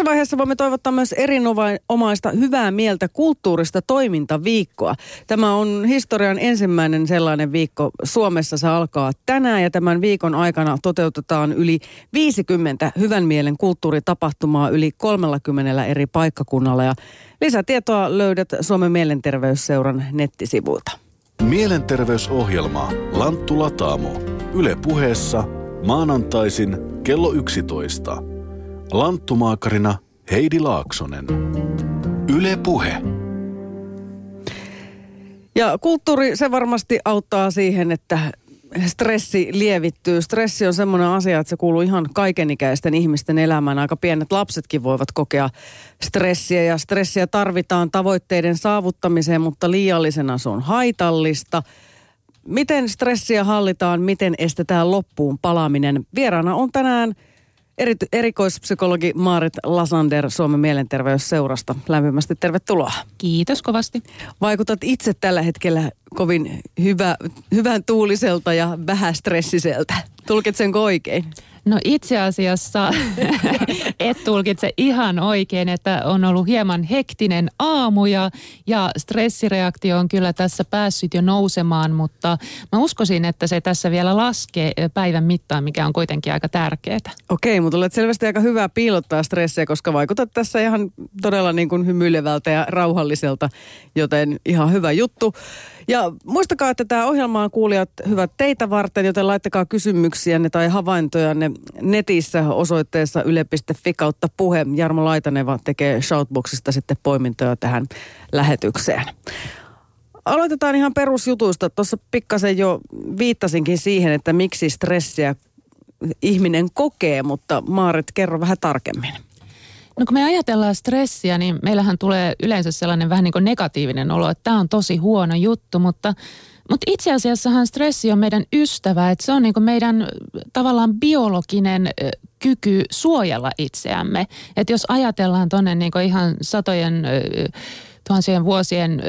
Tässä vaiheessa voimme toivottaa myös erinomaista hyvää mieltä kulttuurista toimintaviikkoa. Tämä on historian ensimmäinen sellainen viikko Suomessa. Se alkaa tänään ja tämän viikon aikana toteutetaan yli 50 hyvän mielen kulttuuritapahtumaa yli 30 eri paikkakunnalla. Ja lisätietoa löydät Suomen Mielenterveysseuran nettisivuilta. Mielenterveysohjelma Lanttu Lataamo. Yle puheessa maanantaisin kello 11. Lanttumaakarina Heidi Laaksonen. Yle Puhe. Ja kulttuuri, se varmasti auttaa siihen, että stressi lievittyy. Stressi on semmoinen asia, että se kuuluu ihan kaikenikäisten ihmisten elämään. Aika pienet lapsetkin voivat kokea stressiä ja stressiä tarvitaan tavoitteiden saavuttamiseen, mutta liiallisena se on haitallista. Miten stressiä hallitaan, miten estetään loppuun palaaminen? Vieraana on tänään – eri, erikoispsykologi Maarit Lasander Suomen mielenterveysseurasta. Lämpimästi tervetuloa. Kiitos kovasti. Vaikutat itse tällä hetkellä kovin hyvä, hyvän tuuliselta ja vähästressiseltä. Tulkitsenko oikein? No itse asiassa et tulkitse ihan oikein, että on ollut hieman hektinen aamu ja, ja stressireaktio on kyllä tässä päässyt jo nousemaan, mutta mä uskoisin, että se tässä vielä laskee päivän mittaan, mikä on kuitenkin aika tärkeää. Okei, mutta olet selvästi aika hyvä piilottaa stressiä, koska vaikutat tässä ihan todella niin kuin hymyilevältä ja rauhalliselta, joten ihan hyvä juttu. Ja muistakaa, että tämä ohjelma on kuulijat hyvät teitä varten, joten laittakaa kysymyksiänne tai havaintojanne netissä osoitteessa yle.fi kautta puhe. Jarmo Laitaneva tekee Shoutboxista sitten poimintoja tähän lähetykseen. Aloitetaan ihan perusjutuista. Tuossa pikkasen jo viittasinkin siihen, että miksi stressiä ihminen kokee, mutta Maarit, kerro vähän tarkemmin. No kun me ajatellaan stressiä, niin meillähän tulee yleensä sellainen vähän niin kuin negatiivinen olo, että tämä on tosi huono juttu, mutta mutta itse asiassahan stressi on meidän ystävä, että se on niinku meidän tavallaan biologinen kyky suojella itseämme. Että jos ajatellaan tuonne niinku ihan satojen tuhansien vuosien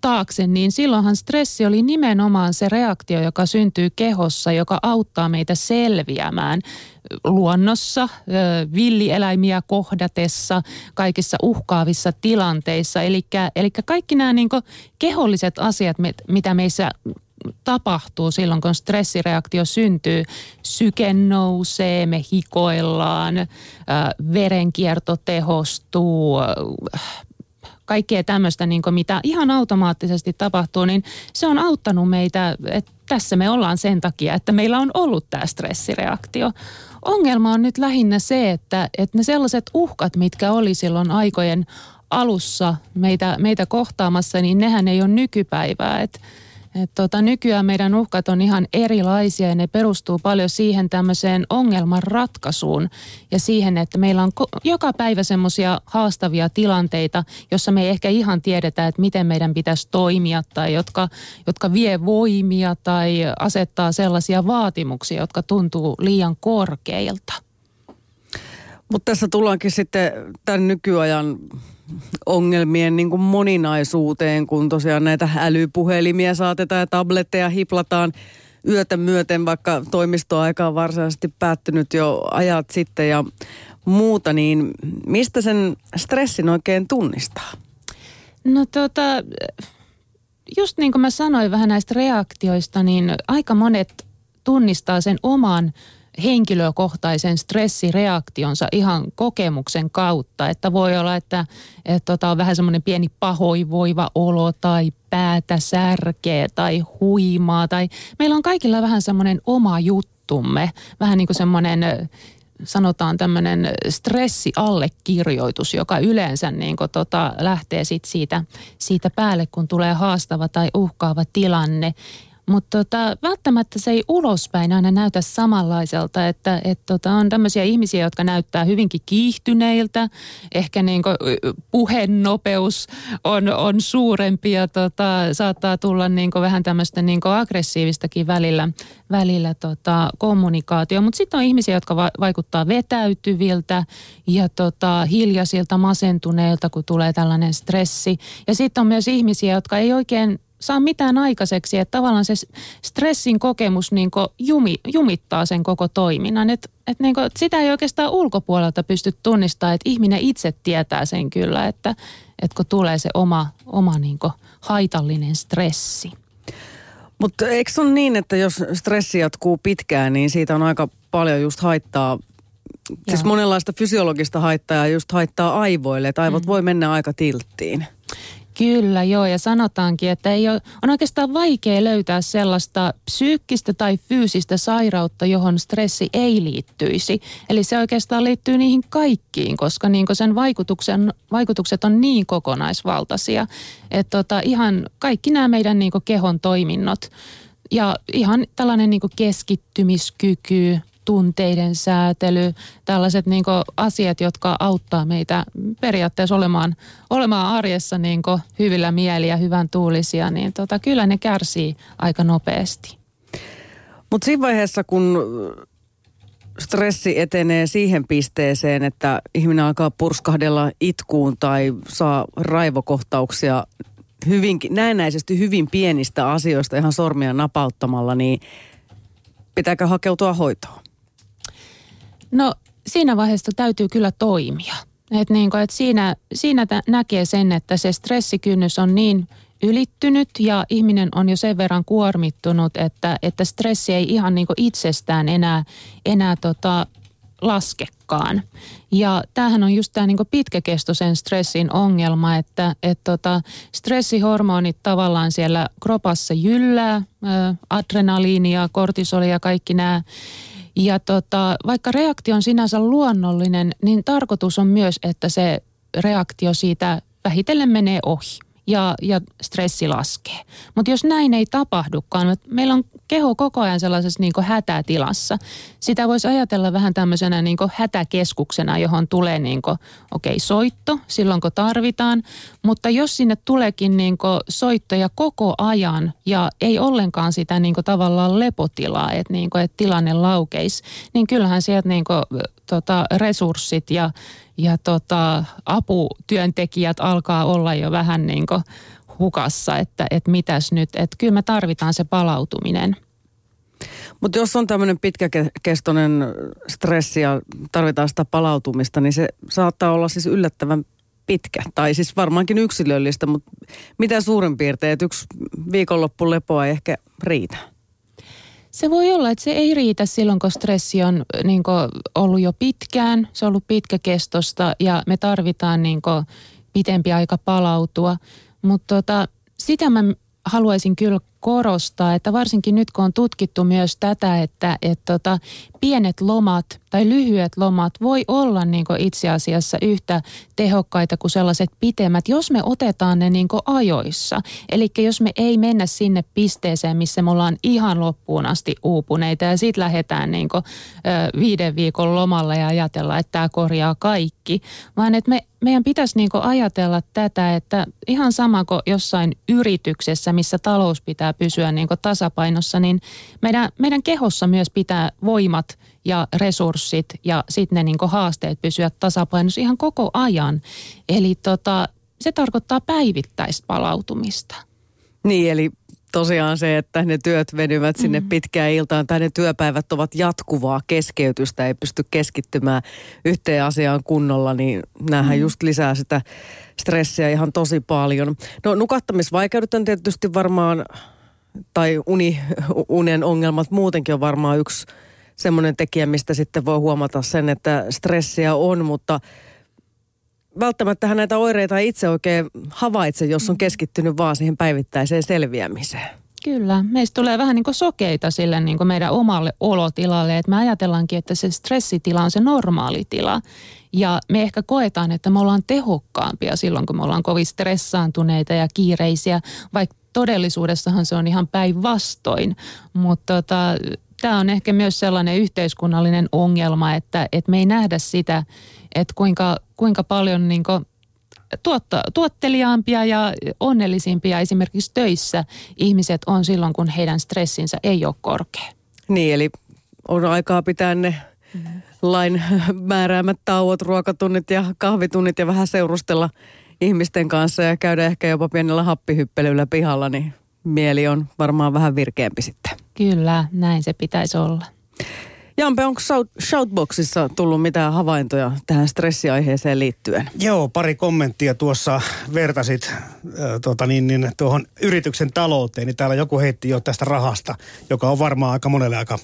taakse, niin silloinhan stressi oli nimenomaan se reaktio, joka syntyy kehossa, joka auttaa meitä selviämään luonnossa, villieläimiä kohdatessa, kaikissa uhkaavissa tilanteissa. Eli kaikki nämä niin keholliset asiat, mitä meissä tapahtuu silloin, kun stressireaktio syntyy. Syke nousee, me hikoillaan, verenkierto tehostuu, kaikkea tämmöistä, niin mitä ihan automaattisesti tapahtuu, niin se on auttanut meitä, että tässä me ollaan sen takia, että meillä on ollut tämä stressireaktio. Ongelma on nyt lähinnä se, että, että ne sellaiset uhkat, mitkä oli silloin aikojen alussa meitä, meitä kohtaamassa, niin nehän ei ole nykypäivää. Että et tota, nykyään meidän uhkat on ihan erilaisia ja ne perustuu paljon siihen tämmöiseen ongelman ratkaisuun ja siihen, että meillä on joka päivä semmoisia haastavia tilanteita, jossa me ei ehkä ihan tiedetä, että miten meidän pitäisi toimia tai jotka, jotka vie voimia tai asettaa sellaisia vaatimuksia, jotka tuntuu liian korkeilta. Mutta tässä tullaankin sitten tämän nykyajan ongelmien niin kuin moninaisuuteen, kun tosiaan näitä älypuhelimia saatetaan ja tabletteja hiplataan yötä myöten, vaikka toimistoaika on varsinaisesti päättynyt jo ajat sitten ja muuta, niin mistä sen stressin oikein tunnistaa? No tota, just niin kuin mä sanoin vähän näistä reaktioista, niin aika monet tunnistaa sen oman henkilökohtaisen stressireaktionsa ihan kokemuksen kautta. Että voi olla, että, että tota on vähän semmoinen pieni pahoivoiva olo tai päätä särkee tai huimaa. Tai meillä on kaikilla vähän semmoinen oma juttumme, vähän niin kuin semmoinen sanotaan tämmöinen stressiallekirjoitus, joka yleensä niin kuin tota, lähtee sit siitä, siitä päälle, kun tulee haastava tai uhkaava tilanne. Mutta tota, välttämättä se ei ulospäin aina näytä samanlaiselta, että et tota, on tämmöisiä ihmisiä, jotka näyttää hyvinkin kiihtyneiltä. Ehkä niin puhenopeus on, on suurempi ja tota, saattaa tulla niin vähän tämmöistä niin aggressiivistakin välillä, välillä tota, kommunikaatio. Mutta sitten on ihmisiä, jotka va- vaikuttaa vetäytyviltä ja tota, hiljaisilta, masentuneilta, kun tulee tällainen stressi. Ja sitten on myös ihmisiä, jotka ei oikein saa mitään aikaiseksi, että tavallaan se stressin kokemus niin jumi, jumittaa sen koko toiminnan. Et, et niin kuin, sitä ei oikeastaan ulkopuolelta pysty tunnistamaan, että ihminen itse tietää sen kyllä, että, että kun tulee se oma, oma niin haitallinen stressi. Mutta eikö se ole niin, että jos stressi jatkuu pitkään, niin siitä on aika paljon just haittaa Siis Joo. Siis monenlaista fysiologista haittaa ja just haittaa aivoille, että aivot mm. voi mennä aika tilttiin. Kyllä, joo. Ja sanotaankin, että ei ole, on oikeastaan vaikea löytää sellaista psyykkistä tai fyysistä sairautta, johon stressi ei liittyisi. Eli se oikeastaan liittyy niihin kaikkiin, koska niin sen vaikutuksen, vaikutukset on niin kokonaisvaltaisia. Että tota, ihan kaikki nämä meidän niin kehon toiminnot ja ihan tällainen niin keskittymiskyky, tunteiden säätely, tällaiset niin asiat, jotka auttaa meitä periaatteessa olemaan, olemaan arjessa niin hyvillä mieliä, hyvän tuulisia, niin tota, kyllä ne kärsii aika nopeasti. Mutta siinä vaiheessa, kun stressi etenee siihen pisteeseen, että ihminen alkaa purskahdella itkuun tai saa raivokohtauksia hyvinkin, näennäisesti hyvin pienistä asioista ihan sormia napauttamalla, niin pitääkö hakeutua hoitoon? No siinä vaiheessa täytyy kyllä toimia. Et niin kuin, et siinä siinä näkee sen, että se stressikynnys on niin ylittynyt ja ihminen on jo sen verran kuormittunut, että, että stressi ei ihan niin itsestään enää, enää tota, laskekaan. Ja tämähän on just tämä niin pitkäkestoisen stressin ongelma, että et tota, stressihormonit tavallaan siellä kropassa jyllää, adrenaliinia, kortisolia, kaikki nämä ja tota, vaikka reaktio on sinänsä luonnollinen, niin tarkoitus on myös, että se reaktio siitä vähitellen menee ohi ja, ja stressi laskee. Mutta jos näin ei tapahdukaan, meillä on keho koko ajan sellaisessa niin hätätilassa. Sitä voisi ajatella vähän tämmöisenä niin hätäkeskuksena, johon tulee niin okei okay, soitto silloin kun tarvitaan. Mutta jos sinne tuleekin niin soittoja koko ajan ja ei ollenkaan sitä niin tavallaan lepotilaa, että niin että tilanne laukeisi, niin kyllähän sieltä niin tota, resurssit ja ja tota, aputyöntekijät alkaa olla jo vähän niin kuin hukassa, että, että mitäs nyt, että kyllä me tarvitaan se palautuminen. Mutta jos on tämmöinen pitkäkestoinen stressi ja tarvitaan sitä palautumista, niin se saattaa olla siis yllättävän pitkä. Tai siis varmaankin yksilöllistä, mutta mitä suurin piirtein, että yksi viikonloppu lepoa ei ehkä riitä? Se voi olla, että se ei riitä silloin, kun stressi on niin kuin, ollut jo pitkään, se on ollut pitkäkestosta ja me tarvitaan niin kuin, pitempi aika palautua. Mutta tota, sitä mä haluaisin kyllä korostaa, että varsinkin nyt kun on tutkittu myös tätä, että, että tota, pienet lomat tai lyhyet lomat voi olla niin itse asiassa yhtä tehokkaita kuin sellaiset pitemmät, jos me otetaan ne niin ajoissa. Eli jos me ei mennä sinne pisteeseen, missä me ollaan ihan loppuun asti uupuneita ja sitten lähdetään niin kuin, ö, viiden viikon lomalla ja ajatella, että tämä korjaa kaikki, vaan että me meidän pitäisi niin ajatella tätä, että ihan sama kuin jossain yrityksessä, missä talous pitää pysyä niin tasapainossa, niin meidän, meidän kehossa myös pitää voimat ja resurssit ja sitten ne niin haasteet pysyä tasapainossa ihan koko ajan. Eli tota, se tarkoittaa päivittäistä palautumista. Niin, eli tosiaan se, että ne työt venyvät sinne mm. pitkään iltaan tai ne työpäivät ovat jatkuvaa keskeytystä, ei pysty keskittymään yhteen asiaan kunnolla, niin näähän mm. just lisää sitä stressiä ihan tosi paljon. No nukahtamisvaikeudet on tietysti varmaan, tai uni, unen ongelmat muutenkin on varmaan yksi semmoinen tekijä, mistä sitten voi huomata sen, että stressiä on, mutta välttämättä näitä oireita ei itse oikein havaitse, jos on keskittynyt vaan siihen päivittäiseen selviämiseen. Kyllä, meistä tulee vähän niin kuin sokeita sille niin kuin meidän omalle olotilalle, että me ajatellaankin, että se stressitila on se normaali tila. Ja me ehkä koetaan, että me ollaan tehokkaampia silloin, kun me ollaan kovin stressaantuneita ja kiireisiä, vaikka todellisuudessahan se on ihan päinvastoin. Mutta tota, tämä on ehkä myös sellainen yhteiskunnallinen ongelma, että, että me ei nähdä sitä, että kuinka, kuinka paljon niin kuin tuotta, tuotteliaampia ja onnellisimpia esimerkiksi töissä ihmiset on silloin, kun heidän stressinsä ei ole korkea. Niin, eli on aikaa pitää ne lain määräämät tauot, ruokatunnit ja kahvitunnit ja vähän seurustella ihmisten kanssa ja käydä ehkä jopa pienellä happihyppelyllä pihalla, niin mieli on varmaan vähän virkeämpi sitten. Kyllä, näin se pitäisi olla. Jampe, onko Shoutboxissa tullut mitään havaintoja tähän stressiaiheeseen liittyen? Joo, pari kommenttia tuossa vertasit äh, tuota niin, niin, tuohon yrityksen talouteen. Niin täällä joku heitti jo tästä rahasta, joka on varmaan aika monelle aika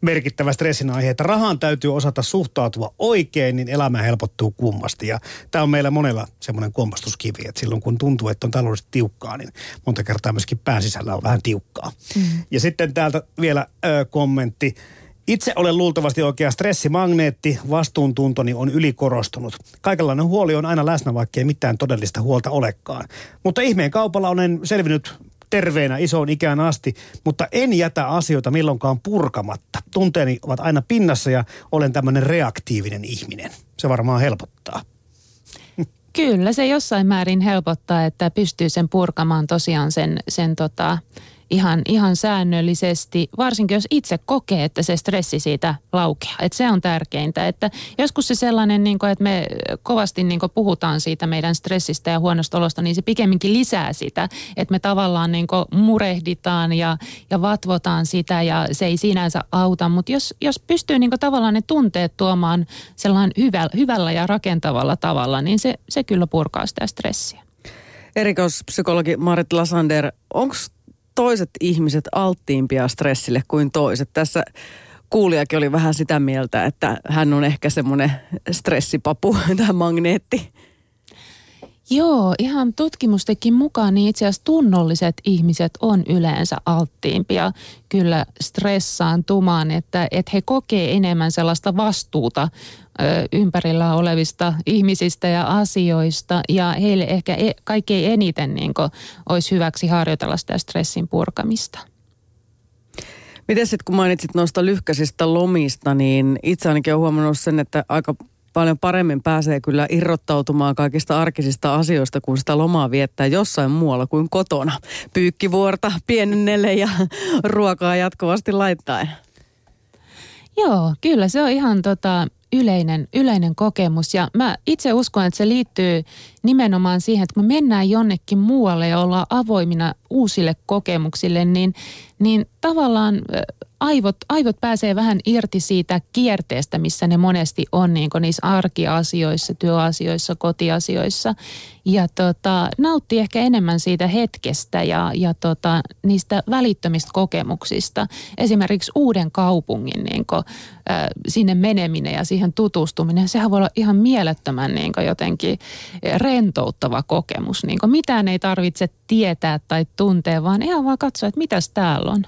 merkittävä stressin aihe, että rahaan täytyy osata suhtautua oikein, niin elämä helpottuu kummasti. Ja tämä on meillä monella semmoinen kompastuskivi, että silloin kun tuntuu, että on taloudellisesti tiukkaa, niin monta kertaa myöskin pään sisällä on vähän tiukkaa. Mm. Ja sitten täältä vielä ö, kommentti. Itse olen luultavasti oikea stressimagneetti, vastuuntuntoni on ylikorostunut. Kaikenlainen huoli on aina läsnä, vaikka ei mitään todellista huolta olekaan. Mutta ihmeen kaupalla olen selvinnyt terveenä isoon ikään asti, mutta en jätä asioita milloinkaan purkamatta. Tunteeni ovat aina pinnassa ja olen tämmöinen reaktiivinen ihminen. Se varmaan helpottaa. Kyllä, se jossain määrin helpottaa, että pystyy sen purkamaan tosiaan sen, sen tota, ihan, ihan säännöllisesti, varsinkin jos itse kokee, että se stressi siitä laukeaa. Että se on tärkeintä. Että joskus se sellainen, niin kuin, että me kovasti niin kuin puhutaan siitä meidän stressistä ja huonosta olosta, niin se pikemminkin lisää sitä, että me tavallaan niin kuin murehditaan ja, ja vatvotaan sitä ja se ei sinänsä auta. Mutta jos, jos pystyy niin kuin tavallaan ne tunteet tuomaan sellainen hyvällä, hyvällä ja rakentavalla tavalla, niin se, se kyllä purkaa sitä stressiä. Erikoispsykologi Marit Lasander, onko toiset ihmiset alttiimpia stressille kuin toiset. Tässä kuulijakin oli vähän sitä mieltä, että hän on ehkä semmoinen stressipapu tai magneetti. Joo, ihan tutkimustekin mukaan niin itse asiassa tunnolliset ihmiset on yleensä alttiimpia kyllä stressaantumaan, että, että he kokee enemmän sellaista vastuuta ympärillä olevista ihmisistä ja asioista ja heille ehkä e, kaikkein eniten niin kuin, olisi hyväksi harjoitella sitä stressin purkamista. Miten sitten kun mainitsit noista lyhkäisistä lomista, niin itse ainakin olen huomannut sen, että aika paljon paremmin pääsee kyllä irrottautumaan kaikista arkisista asioista, kun sitä lomaa viettää jossain muualla kuin kotona. Pyykkivuorta pienennelle ja ruokaa jatkuvasti laittaen. Joo, kyllä se on ihan tota, yleinen, yleinen kokemus. Ja mä itse uskon, että se liittyy nimenomaan siihen, että kun me mennään jonnekin muualle ja ollaan avoimina uusille kokemuksille, niin, niin tavallaan aivot, aivot pääsee vähän irti siitä kierteestä, missä ne monesti on niin niissä arkiasioissa, työasioissa, kotiasioissa. Ja tota, nauttii ehkä enemmän siitä hetkestä ja, ja tota, niistä välittömistä kokemuksista. Esimerkiksi uuden kaupungin niin kuin, äh, sinne meneminen ja siihen tutustuminen, sehän voi olla ihan mielettömän niin jotenkin rentouttava kokemus. Niin kuin mitään ei tarvitse tietää tai tuntea, vaan ihan vaan katsoa, että mitäs täällä on.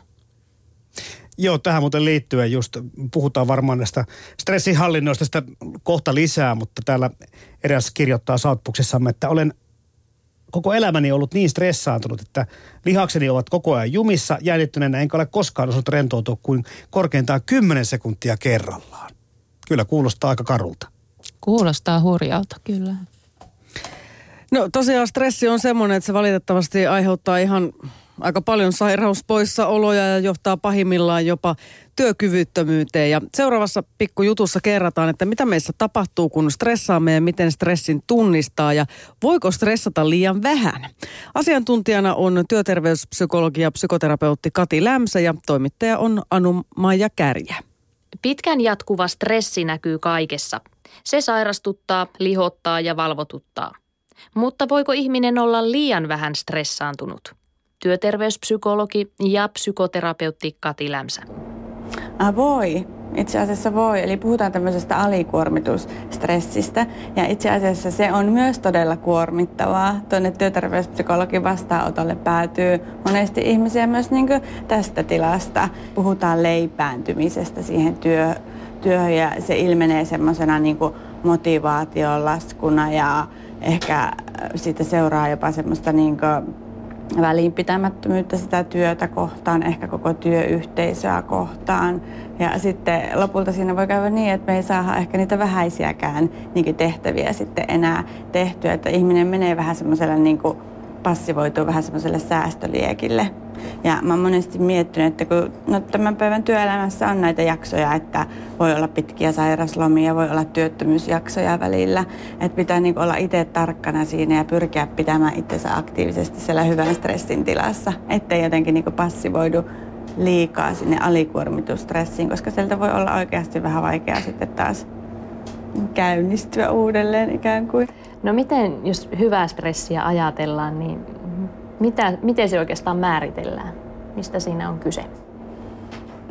Joo, tähän muuten liittyen just puhutaan varmaan näistä stressinhallinnoista sitä kohta lisää, mutta täällä eräs kirjoittaa Southboxissamme, että olen koko elämäni ollut niin stressaantunut, että lihakseni ovat koko ajan jumissa jännittyneenä, enkä ole koskaan osannut rentoutua kuin korkeintaan 10 sekuntia kerrallaan. Kyllä kuulostaa aika karulta. Kuulostaa hurjalta, kyllä. No tosiaan stressi on semmoinen, että se valitettavasti aiheuttaa ihan aika paljon sairauspoissaoloja ja johtaa pahimmillaan jopa työkyvyttömyyteen. Ja seuraavassa pikkujutussa kerrataan, että mitä meissä tapahtuu, kun stressaamme ja miten stressin tunnistaa ja voiko stressata liian vähän. Asiantuntijana on työterveyspsykologi ja psykoterapeutti Kati Lämsä ja toimittaja on Anu-Maija Kärjä. Pitkän jatkuva stressi näkyy kaikessa. Se sairastuttaa, lihottaa ja valvotuttaa. Mutta voiko ihminen olla liian vähän stressaantunut? työterveyspsykologi ja psykoterapeutti Kati Lämsä. Ah, voi. Itse asiassa voi. Eli puhutaan tämmöisestä alikuormitusstressistä. Ja itse asiassa se on myös todella kuormittavaa. Tuonne työterveyspsykologin vastaanotolle päätyy monesti ihmisiä myös niin tästä tilasta. Puhutaan leipääntymisestä siihen työ, työhön ja se ilmenee semmoisena niin motivaation laskuna ja ehkä sitten seuraa jopa semmoista niin välinpitämättömyyttä sitä työtä kohtaan, ehkä koko työyhteisöä kohtaan. Ja sitten lopulta siinä voi käydä niin, että me ei saa ehkä niitä vähäisiäkään niin tehtäviä sitten enää tehtyä, että ihminen menee vähän semmoiselle niin passivoituu vähän semmoiselle säästöliekille. Ja mä oon monesti miettinyt, että kun no, tämän päivän työelämässä on näitä jaksoja, että voi olla pitkiä sairaslomia, voi olla työttömyysjaksoja välillä. Että pitää niin olla itse tarkkana siinä ja pyrkiä pitämään itsensä aktiivisesti siellä hyvän stressin tilassa. Ettei jotenkin niin passivoidu liikaa sinne alikuormitusstressiin, koska sieltä voi olla oikeasti vähän vaikeaa sitten taas käynnistyä uudelleen ikään kuin. No miten, jos hyvää stressiä ajatellaan, niin mitä, miten se oikeastaan määritellään? Mistä siinä on kyse?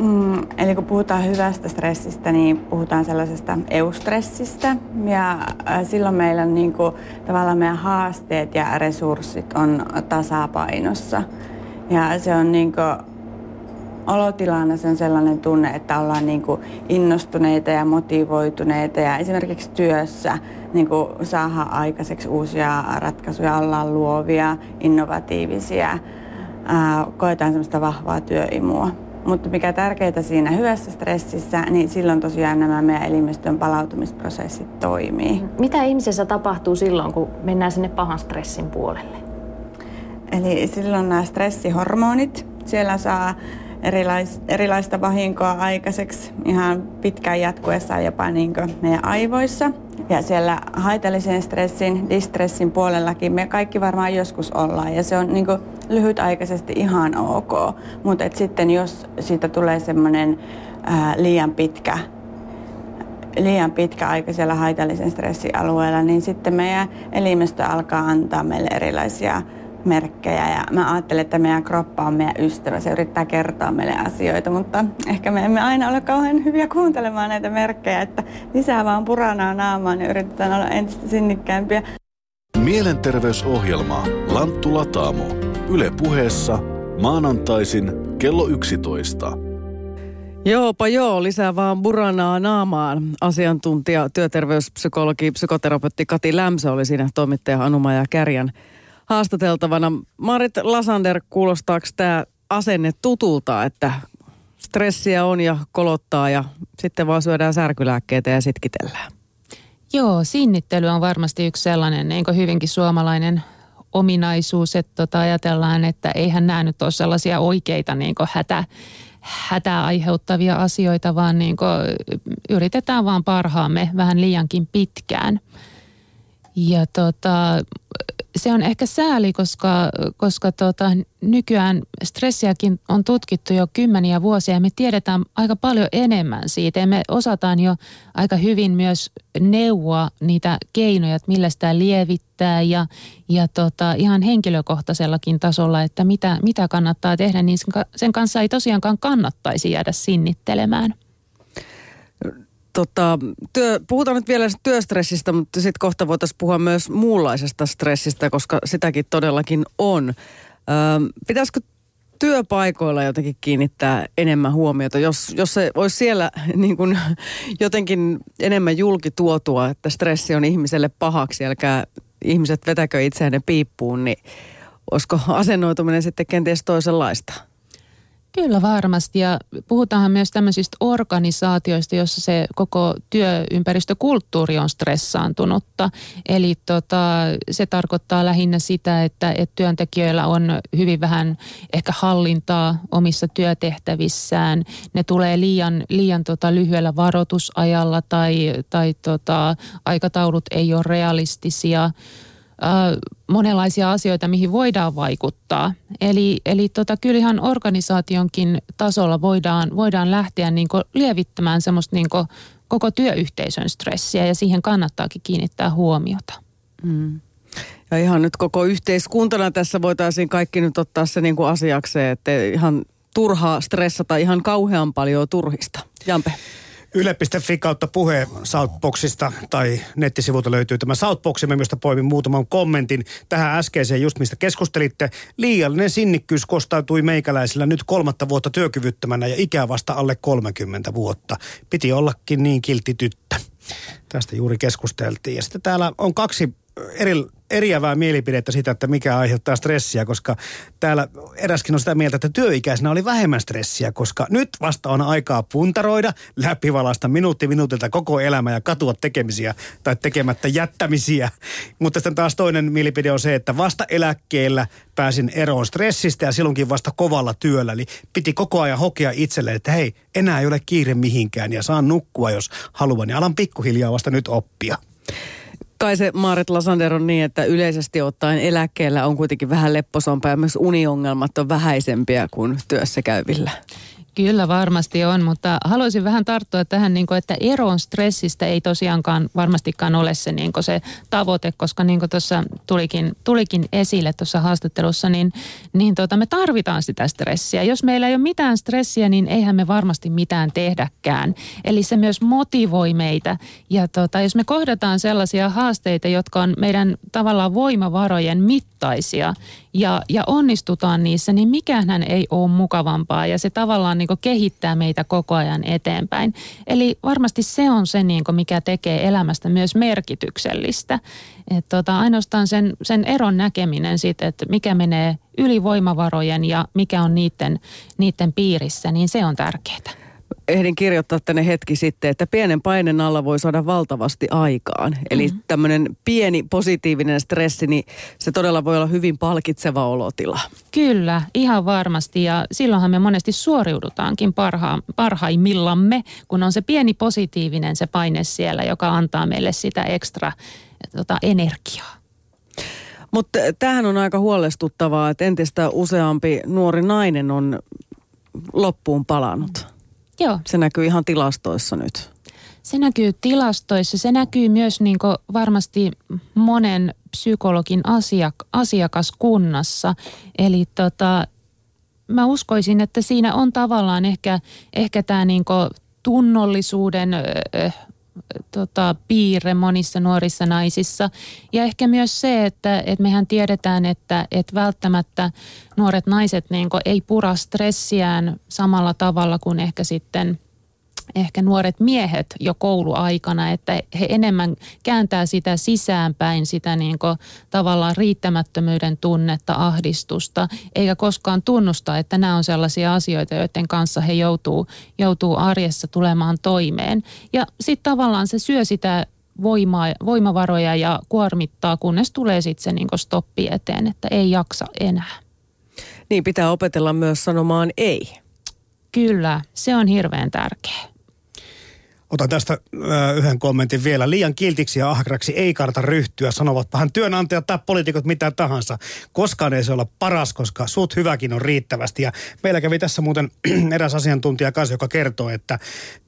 Mm, eli kun puhutaan hyvästä stressistä, niin puhutaan sellaisesta eustressistä. Ja äh, silloin meillä on niin kuin, tavallaan meidän haasteet ja resurssit on tasapainossa. Ja se on niin kuin, olotilana se on sellainen tunne, että ollaan niin kuin innostuneita ja motivoituneita ja esimerkiksi työssä niin kuin saadaan aikaiseksi uusia ratkaisuja, ollaan luovia, innovatiivisia, ää, koetaan semmoista vahvaa työimua. Mutta mikä tärkeää siinä hyvässä stressissä, niin silloin tosiaan nämä meidän elimistön palautumisprosessit toimii. Mitä ihmisessä tapahtuu silloin, kun mennään sinne pahan stressin puolelle? Eli silloin nämä stressihormonit, siellä saa erilais, erilaista vahinkoa aikaiseksi ihan pitkään jatkuessaan jopa niin meidän aivoissa. Ja siellä haitallisen stressin, distressin puolellakin me kaikki varmaan joskus ollaan ja se on niin lyhytaikaisesti ihan ok. Mutta sitten jos siitä tulee semmoinen liian pitkä liian pitkä aika siellä haitallisen stressin alueella, niin sitten meidän elimistö alkaa antaa meille erilaisia merkkejä ja mä ajattelen, että meidän kroppa on meidän ystävä. Se yrittää kertoa meille asioita, mutta ehkä me emme aina ole kauhean hyviä kuuntelemaan näitä merkkejä, että lisää vaan puranaa naamaan ja yritetään olla entistä sinnikkäämpiä. Mielenterveysohjelma Lanttu Lataamo. Yle puheessa maanantaisin kello 11. Joopa joo, lisää vaan buranaa naamaan. Asiantuntija, työterveyspsykologi, psykoterapeutti Kati Lämsä oli siinä toimittaja Anuma ja Kärjän haastateltavana. Marit Lasander, kuulostaako tämä asenne tutulta, että stressiä on ja kolottaa ja sitten vaan syödään särkylääkkeitä ja sitkitellään? Joo, sinnittely on varmasti yksi sellainen niin hyvinkin suomalainen ominaisuus, että tota ajatellaan, että eihän nämä nyt ole sellaisia oikeita niin hätä, hätää aiheuttavia asioita, vaan niin yritetään vaan parhaamme vähän liiankin pitkään. Ja tota, se on ehkä sääli, koska, koska tota, nykyään stressiäkin on tutkittu jo kymmeniä vuosia ja me tiedetään aika paljon enemmän siitä. Ja me osataan jo aika hyvin myös neuvoa niitä keinoja, että millä sitä lievittää ja, ja tota, ihan henkilökohtaisellakin tasolla, että mitä, mitä kannattaa tehdä, niin sen kanssa ei tosiaankaan kannattaisi jäädä sinnittelemään tota, työ, puhutaan nyt vielä työstressistä, mutta sitten kohta voitaisiin puhua myös muunlaisesta stressistä, koska sitäkin todellakin on. Ö, pitäisikö työpaikoilla jotenkin kiinnittää enemmän huomiota, jos, jos se olisi siellä niin kuin, jotenkin enemmän julkituotua, että stressi on ihmiselle pahaksi, älkää ihmiset vetäkö itseään piippuun, niin olisiko asennoituminen sitten kenties toisenlaista? Kyllä varmasti ja puhutaan myös tämmöisistä organisaatioista, jossa se koko työympäristökulttuuri on stressaantunutta. Eli tota, se tarkoittaa lähinnä sitä, että, että työntekijöillä on hyvin vähän ehkä hallintaa omissa työtehtävissään. Ne tulee liian, liian tota lyhyellä varoitusajalla tai, tai tota, aikataulut ei ole realistisia monenlaisia asioita, mihin voidaan vaikuttaa. Eli, eli tota, kyllähän organisaationkin tasolla voidaan, voidaan lähteä niin lievittämään semmoista niin koko työyhteisön stressiä ja siihen kannattaakin kiinnittää huomiota. Mm. Ja ihan nyt koko yhteiskuntana tässä voitaisiin kaikki nyt ottaa se niin kuin asiakseen, että ihan turhaa stressata ihan kauhean paljon turhista. Jampe. Yle.fi kautta puhe Southboxista tai nettisivulta löytyy tämä Southboximme, mistä poimin muutaman kommentin tähän äskeiseen just mistä keskustelitte. Liiallinen sinnikkyys kostautui meikäläisillä nyt kolmatta vuotta työkyvyttömänä ja ikää vasta alle 30 vuotta. Piti ollakin niin kiltti tyttö. Tästä juuri keskusteltiin. Ja sitten täällä on kaksi eri, eriävää mielipidettä siitä, että mikä aiheuttaa stressiä, koska täällä eräskin on sitä mieltä, että työikäisenä oli vähemmän stressiä, koska nyt vasta on aikaa puntaroida, läpivalaista minuutti minuutilta koko elämä ja katua tekemisiä tai tekemättä jättämisiä. Mutta sitten taas toinen mielipide on se, että vasta eläkkeellä pääsin eroon stressistä ja silloinkin vasta kovalla työllä. Eli piti koko ajan hokea itselle, että hei, enää ei ole kiire mihinkään ja saan nukkua, jos haluan. Ja alan pikkuhiljaa vasta nyt oppia kai se Maaret Lasander on niin, että yleisesti ottaen eläkkeellä on kuitenkin vähän lepposampaa ja myös uniongelmat on vähäisempiä kuin työssä käyvillä. Kyllä varmasti on, mutta haluaisin vähän tarttua tähän, niin kuin, että eroon stressistä ei tosiaankaan varmastikaan ole se, niin kuin se tavoite, koska niin kuin tuossa tulikin, tulikin esille tuossa haastattelussa, niin, niin tota, me tarvitaan sitä stressiä. Jos meillä ei ole mitään stressiä, niin eihän me varmasti mitään tehdäkään. Eli se myös motivoi meitä. Ja tota, jos me kohdataan sellaisia haasteita, jotka on meidän tavallaan voimavarojen mittaisia ja, ja onnistutaan niissä, niin mikään ei ole mukavampaa ja se tavallaan kehittää meitä koko ajan eteenpäin. Eli varmasti se on se, niin mikä tekee elämästä myös merkityksellistä. Et tota, ainoastaan sen, sen eron näkeminen siitä, että mikä menee yli voimavarojen ja mikä on niiden, niiden piirissä, niin se on tärkeää ehdin kirjoittaa tänne hetki sitten, että pienen painen alla voi saada valtavasti aikaan. Eli mm-hmm. tämmöinen pieni positiivinen stressi, niin se todella voi olla hyvin palkitseva olotila. Kyllä, ihan varmasti. Ja silloinhan me monesti suoriudutaankin parha, parhaimmillamme, kun on se pieni positiivinen se paine siellä, joka antaa meille sitä ekstra tota, energiaa. Mutta tämähän on aika huolestuttavaa, että entistä useampi nuori nainen on loppuun palannut. Joo. Se näkyy ihan tilastoissa nyt. Se näkyy tilastoissa. Se näkyy myös niin varmasti monen psykologin asiak- asiakaskunnassa. Eli tota, mä uskoisin, että siinä on tavallaan ehkä, ehkä tämä niin tunnollisuuden tota, piirre monissa nuorissa naisissa. Ja ehkä myös se, että, että mehän tiedetään, että, että välttämättä nuoret naiset niin ei pura stressiään samalla tavalla kuin ehkä sitten – ehkä nuoret miehet jo kouluaikana, että he enemmän kääntää sitä sisäänpäin, sitä niin kuin tavallaan riittämättömyyden tunnetta, ahdistusta, eikä koskaan tunnusta, että nämä on sellaisia asioita, joiden kanssa he joutuu, joutuu arjessa tulemaan toimeen. Ja sitten tavallaan se syö sitä voimaa, voimavaroja ja kuormittaa, kunnes tulee sitten se niin stoppi eteen, että ei jaksa enää. Niin, pitää opetella myös sanomaan ei. Kyllä, se on hirveän tärkeää. Otan tästä ö, yhden kommentin vielä. Liian kiltiksi ja ahkraksi ei kannata ryhtyä, sanovatpahan työnantajat tai poliitikot mitä tahansa. Koskaan ei se olla paras, koska suut hyväkin on riittävästi. Ja meillä kävi tässä muuten eräs asiantuntija kanssa, joka kertoo, että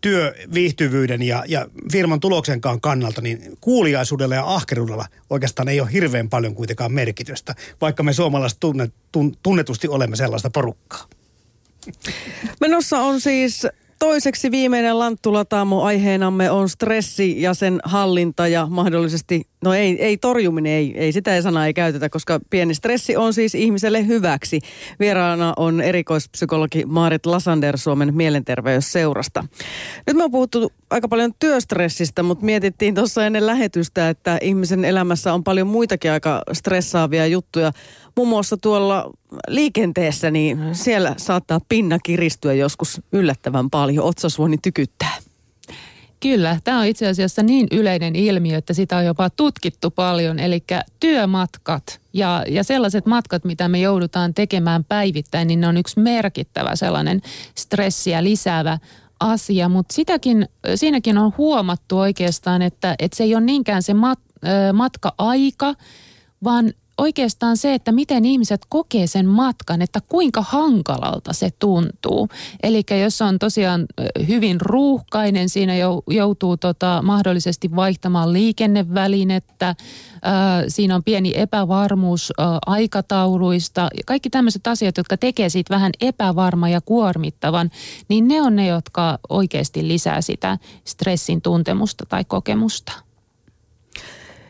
työviihtyvyyden ja, ja firman tuloksenkaan kannalta, niin kuuliaisuudella ja ahkeruudella oikeastaan ei ole hirveän paljon kuitenkaan merkitystä, vaikka me suomalaiset tunnet, tunnetusti olemme sellaista porukkaa. Menossa on siis Toiseksi viimeinen Lanttulataamo aiheenamme on stressi ja sen hallinta ja mahdollisesti, no ei, ei torjuminen, ei, ei sitä ei sanaa ei käytetä, koska pieni stressi on siis ihmiselle hyväksi. Vieraana on erikoispsykologi Maarit Lasander Suomen mielenterveysseurasta. Nyt me on puhuttu aika paljon työstressistä, mutta mietittiin tuossa ennen lähetystä, että ihmisen elämässä on paljon muitakin aika stressaavia juttuja muun muassa tuolla liikenteessä, niin siellä saattaa pinna kiristyä joskus yllättävän paljon. Otsasuoni tykyttää. Kyllä, tämä on itse asiassa niin yleinen ilmiö, että sitä on jopa tutkittu paljon. Eli työmatkat ja, ja sellaiset matkat, mitä me joudutaan tekemään päivittäin, niin ne on yksi merkittävä sellainen stressiä lisäävä asia. Mutta sitäkin, siinäkin on huomattu oikeastaan, että, että se ei ole niinkään se mat, matka-aika, vaan oikeastaan se, että miten ihmiset kokee sen matkan, että kuinka hankalalta se tuntuu. Eli jos on tosiaan hyvin ruuhkainen, siinä joutuu tota, mahdollisesti vaihtamaan liikennevälinettä, siinä on pieni epävarmuus aikatauluista, kaikki tämmöiset asiat, jotka tekee siitä vähän epävarma ja kuormittavan, niin ne on ne, jotka oikeasti lisää sitä stressin tuntemusta tai kokemusta.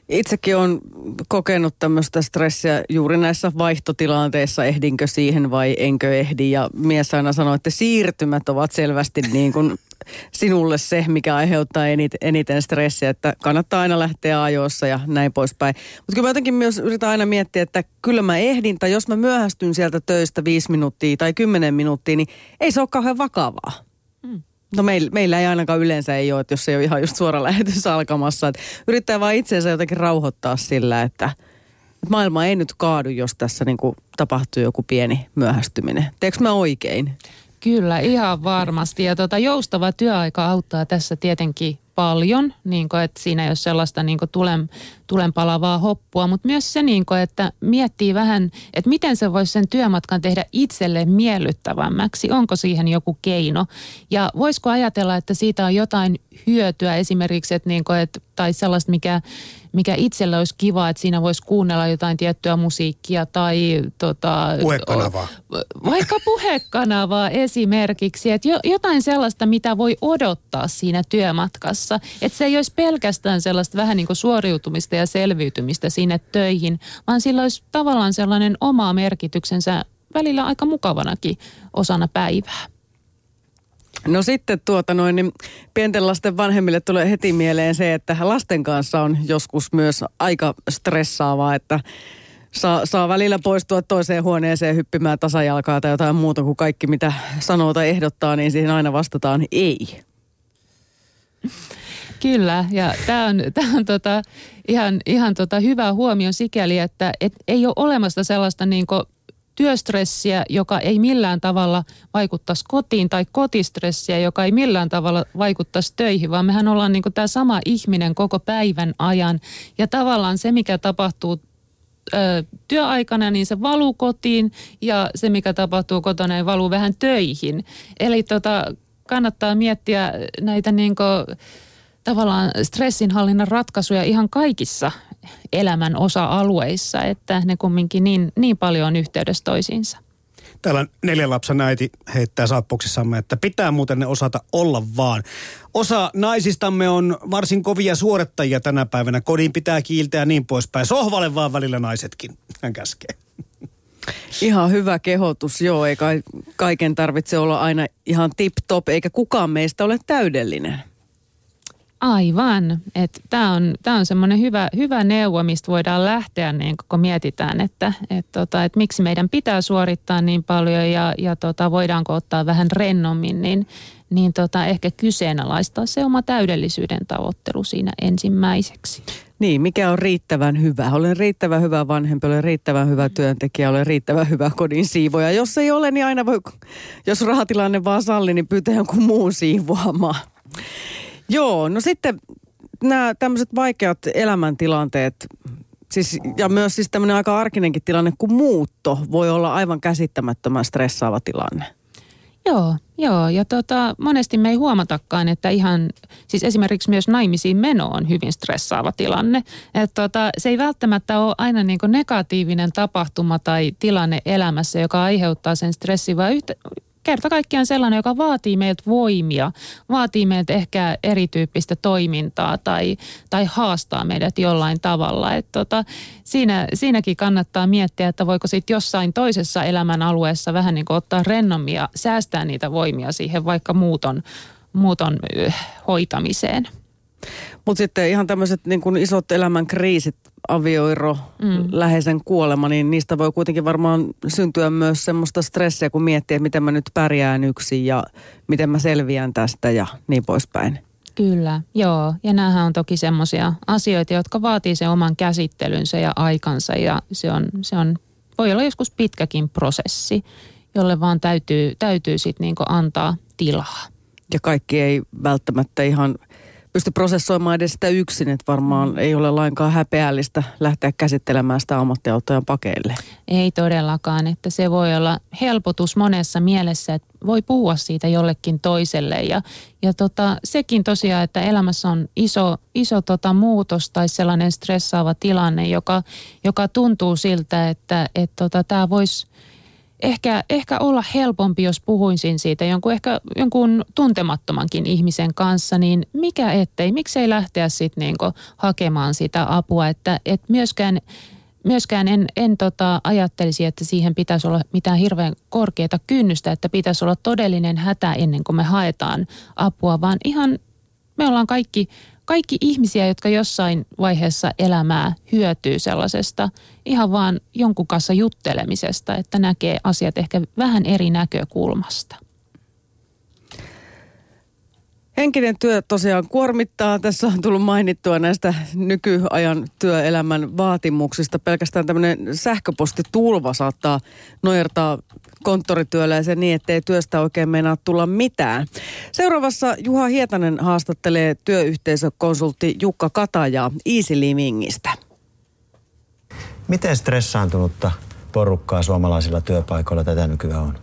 Itsekin on kokenut tämmöistä stressiä juuri näissä vaihtotilanteissa, ehdinkö siihen vai enkö ehdi. Ja mies aina sanoi, että siirtymät ovat selvästi niin kuin sinulle se, mikä aiheuttaa eniten stressiä, että kannattaa aina lähteä ajoissa ja näin poispäin. Mutta kyllä mä jotenkin myös yritän aina miettiä, että kyllä mä ehdin, tai jos mä myöhästyn sieltä töistä viisi minuuttia tai kymmenen minuuttia, niin ei se ole kauhean vakavaa. No meillä, meillä ei ainakaan yleensä ei ole, että jos ei ole ihan just suora lähetys alkamassa. Että yrittää vaan itseensä jotenkin rauhoittaa sillä, että, että maailma ei nyt kaadu, jos tässä niin kuin tapahtuu joku pieni myöhästyminen. Teekö mä oikein? Kyllä, ihan varmasti. Ja tuota, joustava työaika auttaa tässä tietenkin paljon, niin kuin, että siinä ei ole sellaista niin kuin tulen, tulen palavaa hoppua, mutta myös se, niin kuin, että miettii vähän, että miten se voisi sen työmatkan tehdä itselle miellyttävämmäksi, onko siihen joku keino? Ja voisiko ajatella, että siitä on jotain hyötyä esimerkiksi, että, niin kuin, että tai sellaista, mikä mikä itsellä olisi kiva, että siinä voisi kuunnella jotain tiettyä musiikkia tai tota, puhekanavaa. Vaikka puhekanavaa esimerkiksi, että jotain sellaista, mitä voi odottaa siinä työmatkassa. Että se ei olisi pelkästään sellaista vähän niin kuin suoriutumista ja selviytymistä sinne töihin, vaan sillä olisi tavallaan sellainen oma merkityksensä välillä aika mukavanakin osana päivää. No sitten tuota noin, niin pienten lasten vanhemmille tulee heti mieleen se, että lasten kanssa on joskus myös aika stressaavaa, että saa, saa välillä poistua toiseen huoneeseen hyppimään tasajalkaa tai jotain muuta kuin kaikki, mitä sanoo tai ehdottaa, niin siihen aina vastataan ei. Kyllä, ja tämä on, tää on tota, ihan, ihan tota hyvä huomio sikäli, että et ei ole olemassa sellaista niinku työstressiä, joka ei millään tavalla vaikuttaisi kotiin, tai kotistressiä, joka ei millään tavalla vaikuttaisi töihin, vaan mehän ollaan niin tämä sama ihminen koko päivän ajan. Ja tavallaan se, mikä tapahtuu ö, työaikana, niin se valuu kotiin, ja se, mikä tapahtuu kotona, niin valuu vähän töihin. Eli tota, kannattaa miettiä näitä niin kuin, tavallaan stressinhallinnan ratkaisuja ihan kaikissa elämän osa-alueissa, että ne kumminkin niin, niin paljon on yhteydessä toisiinsa. Täällä neljän lapsen äiti heittää saappuksissamme, että pitää muuten ne osata olla vaan. Osa naisistamme on varsin kovia suorittajia tänä päivänä. Kodin pitää kiiltää ja niin poispäin. Sohvalle vaan välillä naisetkin, hän käskee. Ihan hyvä kehotus, joo. Ei kaiken tarvitse olla aina ihan tip-top, eikä kukaan meistä ole täydellinen. Aivan. Tämä on, tää on semmoinen hyvä, hyvä neuvo, mistä voidaan lähteä, niin kun mietitään, että et tota, et miksi meidän pitää suorittaa niin paljon ja, ja tota, voidaanko ottaa vähän rennommin, niin, niin tota, ehkä kyseenalaistaa se oma täydellisyyden tavoittelu siinä ensimmäiseksi. Niin, mikä on riittävän hyvä? Olen riittävän hyvä vanhempi, olen riittävän hyvä työntekijä, olen riittävän hyvä kodin siivoja. Jos ei ole, niin aina voi, jos rahatilanne vaan salli, niin pyytää jonkun muun siivoamaan. Joo, no sitten nämä tämmöiset vaikeat elämäntilanteet, siis, ja myös siis tämmöinen aika arkinenkin tilanne kuin muutto voi olla aivan käsittämättömän stressaava tilanne. Joo, joo. Ja tota, monesti me ei huomatakaan, että ihan, siis esimerkiksi myös naimisiin meno on hyvin stressaava tilanne. Että tota, se ei välttämättä ole aina niin negatiivinen tapahtuma tai tilanne elämässä, joka aiheuttaa sen stressin, vaan yhtä, kerta kaikkiaan sellainen, joka vaatii meiltä voimia, vaatii meiltä ehkä erityyppistä toimintaa tai, tai haastaa meidät jollain tavalla. Et tota, siinä, siinäkin kannattaa miettiä, että voiko sitten jossain toisessa elämän alueessa vähän niin kuin ottaa rennommia, säästää niitä voimia siihen vaikka muuton, muuton hoitamiseen. Mutta sitten ihan tämmöiset niin isot elämän kriisit, avioiro, mm. läheisen kuolema, niin niistä voi kuitenkin varmaan syntyä myös semmoista stressiä, kun miettii, että miten mä nyt pärjään yksin ja miten mä selviän tästä ja niin poispäin. Kyllä, joo. Ja näähän on toki semmoisia asioita, jotka vaatii sen oman käsittelynsä ja aikansa ja se on, se on voi olla joskus pitkäkin prosessi, jolle vaan täytyy, täytyy sitten niinku antaa tilaa. Ja kaikki ei välttämättä ihan pysty prosessoimaan edes sitä yksin, että varmaan ei ole lainkaan häpeällistä lähteä käsittelemään sitä ammattiautojen pakeille. Ei todellakaan, että se voi olla helpotus monessa mielessä, että voi puhua siitä jollekin toiselle ja, ja tota, sekin tosiaan, että elämässä on iso, iso tota muutos tai sellainen stressaava tilanne, joka, joka tuntuu siltä, että et tota, tämä voisi ehkä, ehkä olla helpompi, jos puhuisin siitä jonkun ehkä jonkun tuntemattomankin ihmisen kanssa, niin mikä ettei, miksei lähteä sitten niinku hakemaan sitä apua, että et myöskään myöskään en, en tota, ajattelisi, että siihen pitäisi olla mitään hirveän korkeata kynnystä, että pitäisi olla todellinen hätä ennen kuin me haetaan apua, vaan ihan me ollaan kaikki, kaikki ihmisiä, jotka jossain vaiheessa elämää hyötyy sellaisesta ihan vaan jonkun kanssa juttelemisesta, että näkee asiat ehkä vähän eri näkökulmasta. Henkinen työ tosiaan kuormittaa. Tässä on tullut mainittua näistä nykyajan työelämän vaatimuksista. Pelkästään tämmöinen sähköpostitulva saattaa nojertaa konttorityöläisen niin, ettei työstä oikein meinaa tulla mitään. Seuraavassa Juha Hietanen haastattelee työyhteisökonsultti Jukka Katajaa Easy Livingistä. Miten stressaantunutta porukkaa suomalaisilla työpaikoilla tätä nykyään on?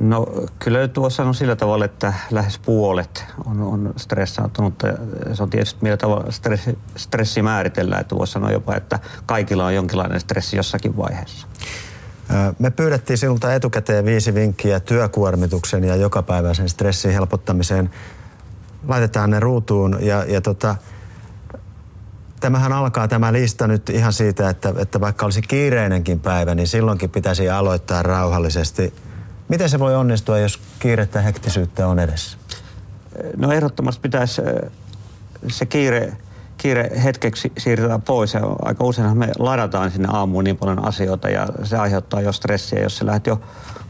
No kyllä tuossa on sillä tavalla, että lähes puolet on, on stressaantunutta. Se on tietysti millä tavalla stressi, stressi määritellään. Että voisi sanoa jopa, että kaikilla on jonkinlainen stressi jossakin vaiheessa. Me pyydettiin sinulta etukäteen viisi vinkkiä työkuormituksen ja jokapäiväisen stressin helpottamiseen. Laitetaan ne ruutuun ja, ja tota, tämähän alkaa tämä lista nyt ihan siitä, että, että vaikka olisi kiireinenkin päivä, niin silloinkin pitäisi aloittaa rauhallisesti – Miten se voi onnistua, jos kiirettä hektisyyttä on edessä? No ehdottomasti pitäisi se kiire, kiire hetkeksi siirtää pois. Ja aika useinhan me ladataan sinne aamuun niin paljon asioita ja se aiheuttaa jo stressiä. Jos sä lähdet jo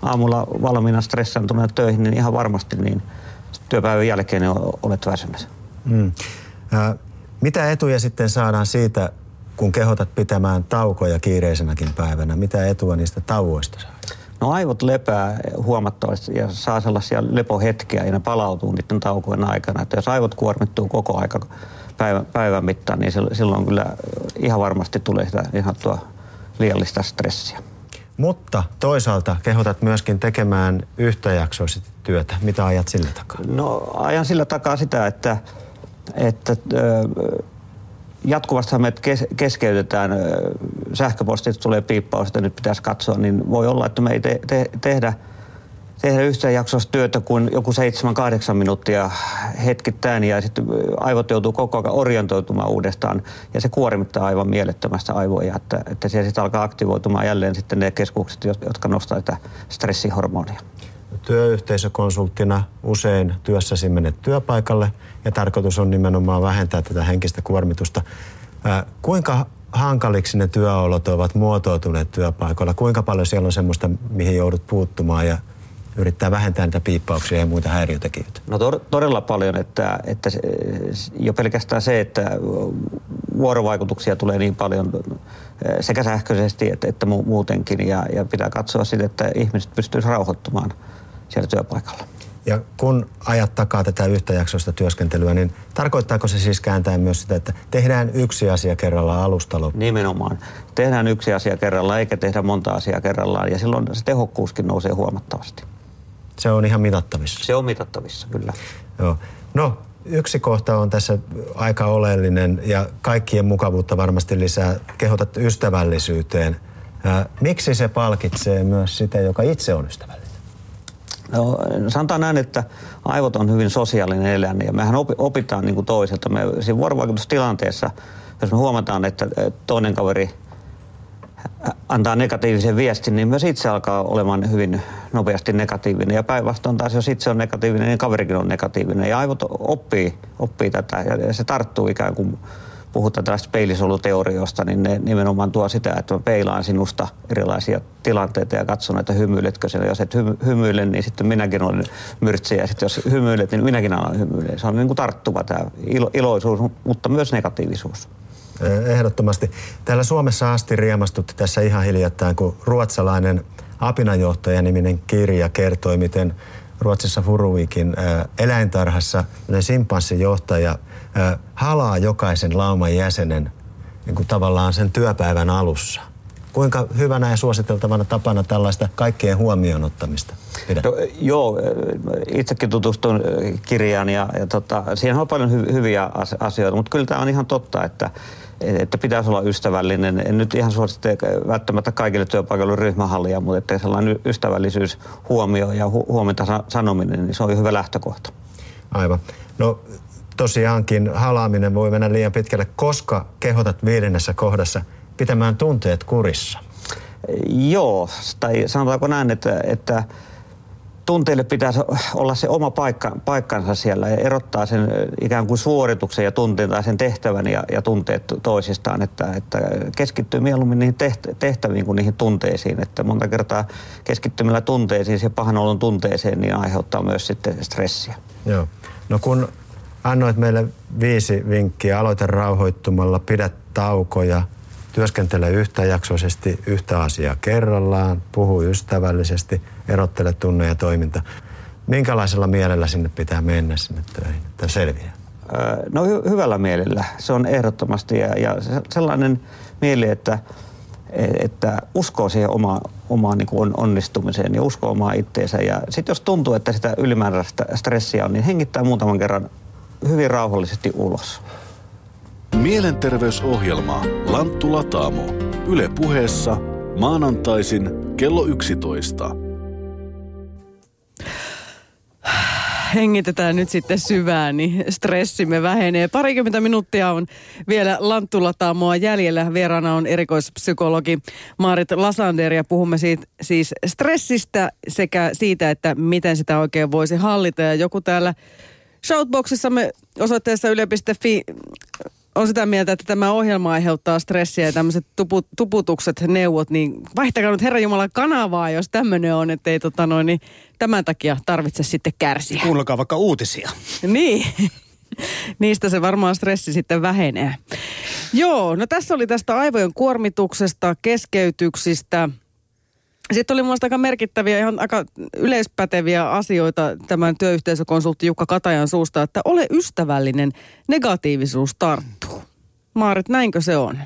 aamulla valmiina stressaantuneena töihin, niin ihan varmasti niin työpäivän jälkeen niin olet väsynyt. Mm. Äh, mitä etuja sitten saadaan siitä, kun kehotat pitämään taukoja kiireisenäkin päivänä? Mitä etua niistä tauoista saa? No aivot lepää huomattavasti ja saa sellaisia lepohetkiä ja ne palautuu niiden taukojen aikana. Että jos aivot kuormittuu koko aika päivän, päivän mittaan, niin silloin kyllä ihan varmasti tulee sitä ihan tuo liiallista stressiä. Mutta toisaalta kehotat myöskin tekemään yhtäjaksoisesti työtä. Mitä ajat sillä takaa? No ajan sillä takaa sitä, että, että jatkuvasti me kes- keskeytetään, sähköpostit tulee piippaus, että nyt pitäisi katsoa, niin voi olla, että me ei te- te- tehdä, tehdä yhtä jaksosta työtä kuin joku 7-8 minuuttia hetkittäin ja sitten aivot joutuu koko ajan orientoitumaan uudestaan ja se kuormittaa aivan mielettömästä aivoja, että, että siellä sitten alkaa aktivoitumaan jälleen sitten ne keskukset, jotka nostaa sitä stressihormonia. Työyhteisökonsulttina usein työssäsi menet työpaikalle ja tarkoitus on nimenomaan vähentää tätä henkistä kuormitusta. Kuinka hankaliksi ne työolot ovat muotoutuneet työpaikoilla? Kuinka paljon siellä on semmoista, mihin joudut puuttumaan ja yrittää vähentää niitä piippauksia ja muita häiriötekijöitä? No to- todella paljon, että, että jo pelkästään se, että vuorovaikutuksia tulee niin paljon sekä sähköisesti että, että muutenkin ja, ja pitää katsoa sitä, että ihmiset pystyisivät rauhoittumaan – siellä työpaikalla. Ja kun ajat takaa tätä yhtäjaksoista työskentelyä, niin tarkoittaako se siis kääntäen myös sitä, että tehdään yksi asia kerrallaan alusta loppuun? Nimenomaan. Tehdään yksi asia kerrallaan eikä tehdä monta asiaa kerrallaan ja silloin se tehokkuuskin nousee huomattavasti. Se on ihan mitattavissa? Se on mitattavissa, kyllä. Joo. No, yksi kohta on tässä aika oleellinen ja kaikkien mukavuutta varmasti lisää. Kehotat ystävällisyyteen. Miksi se palkitsee myös sitä, joka itse on ystävällinen? No, sanotaan näin, että aivot on hyvin sosiaalinen eläin ja mehän opitaan niin kuin toiselta. Me siinä vuorovaikutustilanteessa, jos me huomataan, että toinen kaveri antaa negatiivisen viestin, niin myös itse alkaa olemaan hyvin nopeasti negatiivinen. Ja päinvastoin taas, jos itse on negatiivinen, niin kaverikin on negatiivinen. Ja aivot oppii, oppii tätä ja se tarttuu ikään kuin puhutaan tällaista peilisoluteoriosta, niin ne nimenomaan tuo sitä, että mä peilaan sinusta erilaisia tilanteita ja katson, että hymyiletkö siellä. Jos et hymy, hymyile, niin sitten minäkin olen myrtsiä. Ja sitten jos hymyilet, niin minäkin olen hymyile. Se on niin kuin tarttuva tämä ilo, iloisuus, mutta myös negatiivisuus. Ehdottomasti. Täällä Suomessa asti riemastutti tässä ihan hiljattain, kun ruotsalainen apinanjohtaja niminen kirja kertoi, miten Ruotsissa Furuvikin eläintarhassa simpanssijohtaja halaa jokaisen lauman jäsenen niin kuin tavallaan sen työpäivän alussa. Kuinka hyvänä ja suositeltavana tapana tällaista kaikkien huomioon ottamista pidät? No, joo, itsekin tutustun kirjaan ja, ja tota, siihen on paljon hy, hyviä asioita, mutta kyllä tämä on ihan totta, että että pitäisi olla ystävällinen. En nyt ihan suosittele välttämättä kaikille työpaikoille ryhmähallia, mutta että sellainen ystävällisyys, huomio ja hu- huomenta sanominen, niin se on hyvä lähtökohta. Aivan. No tosiaankin halaaminen voi mennä liian pitkälle, koska kehotat viidennessä kohdassa pitämään tunteet kurissa. Joo, tai sanotaanko näin, että, että tunteille pitäisi olla se oma paikka, paikkansa siellä ja erottaa sen ikään kuin suorituksen ja tunteen tai sen tehtävän ja, ja tunteet toisistaan, että, että keskittyy mieluummin niihin tehtäviin kuin niihin tunteisiin. Että monta kertaa keskittymällä tunteisiin, se pahan olon tunteeseen, niin aiheuttaa myös sitten stressiä. Joo. No kun annoit meille viisi vinkkiä, aloita rauhoittumalla, pidä taukoja, työskentele yhtäjaksoisesti yhtä asiaa kerrallaan, puhu ystävällisesti, erottele tunne ja toiminta. Minkälaisella mielellä sinne pitää mennä sinne töihin, että selviää? No hy- hyvällä mielellä. Se on ehdottomasti ja, ja sellainen mieli, että, että uskoo siihen oma, omaan niin kuin onnistumiseen ja uskoo omaa itteensä. Ja sitten jos tuntuu, että sitä ylimääräistä stressiä on, niin hengittää muutaman kerran hyvin rauhallisesti ulos. Mielenterveysohjelma Lanttu Lataamo. Yle puheessa maanantaisin kello 11. hengitetään nyt sitten syvään, niin stressimme vähenee. Parikymmentä minuuttia on vielä Lanttulataamoa jäljellä. Vieraana on erikoispsykologi Maarit Lasander ja puhumme siitä, siis stressistä sekä siitä, että miten sitä oikein voisi hallita. Ja joku täällä Shoutboxissamme osoitteessa yle.fi on sitä mieltä, että tämä ohjelma aiheuttaa stressiä ja tämmöiset tupu, tuputukset, neuvot, niin vaihtakaa nyt Herran Jumala kanavaa, jos tämmöinen on, että ei tota noin, niin tämän takia tarvitse sitten kärsiä. Kuunnelkaa vaikka uutisia. Niin. Niistä se varmaan stressi sitten vähenee. Joo, no tässä oli tästä aivojen kuormituksesta, keskeytyksistä – sitten oli mielestäni aika merkittäviä, ihan aika yleispäteviä asioita tämän työyhteisökonsultti Jukka Katajan suusta, että ole ystävällinen, negatiivisuus tarttuu. Maarit, näinkö se on?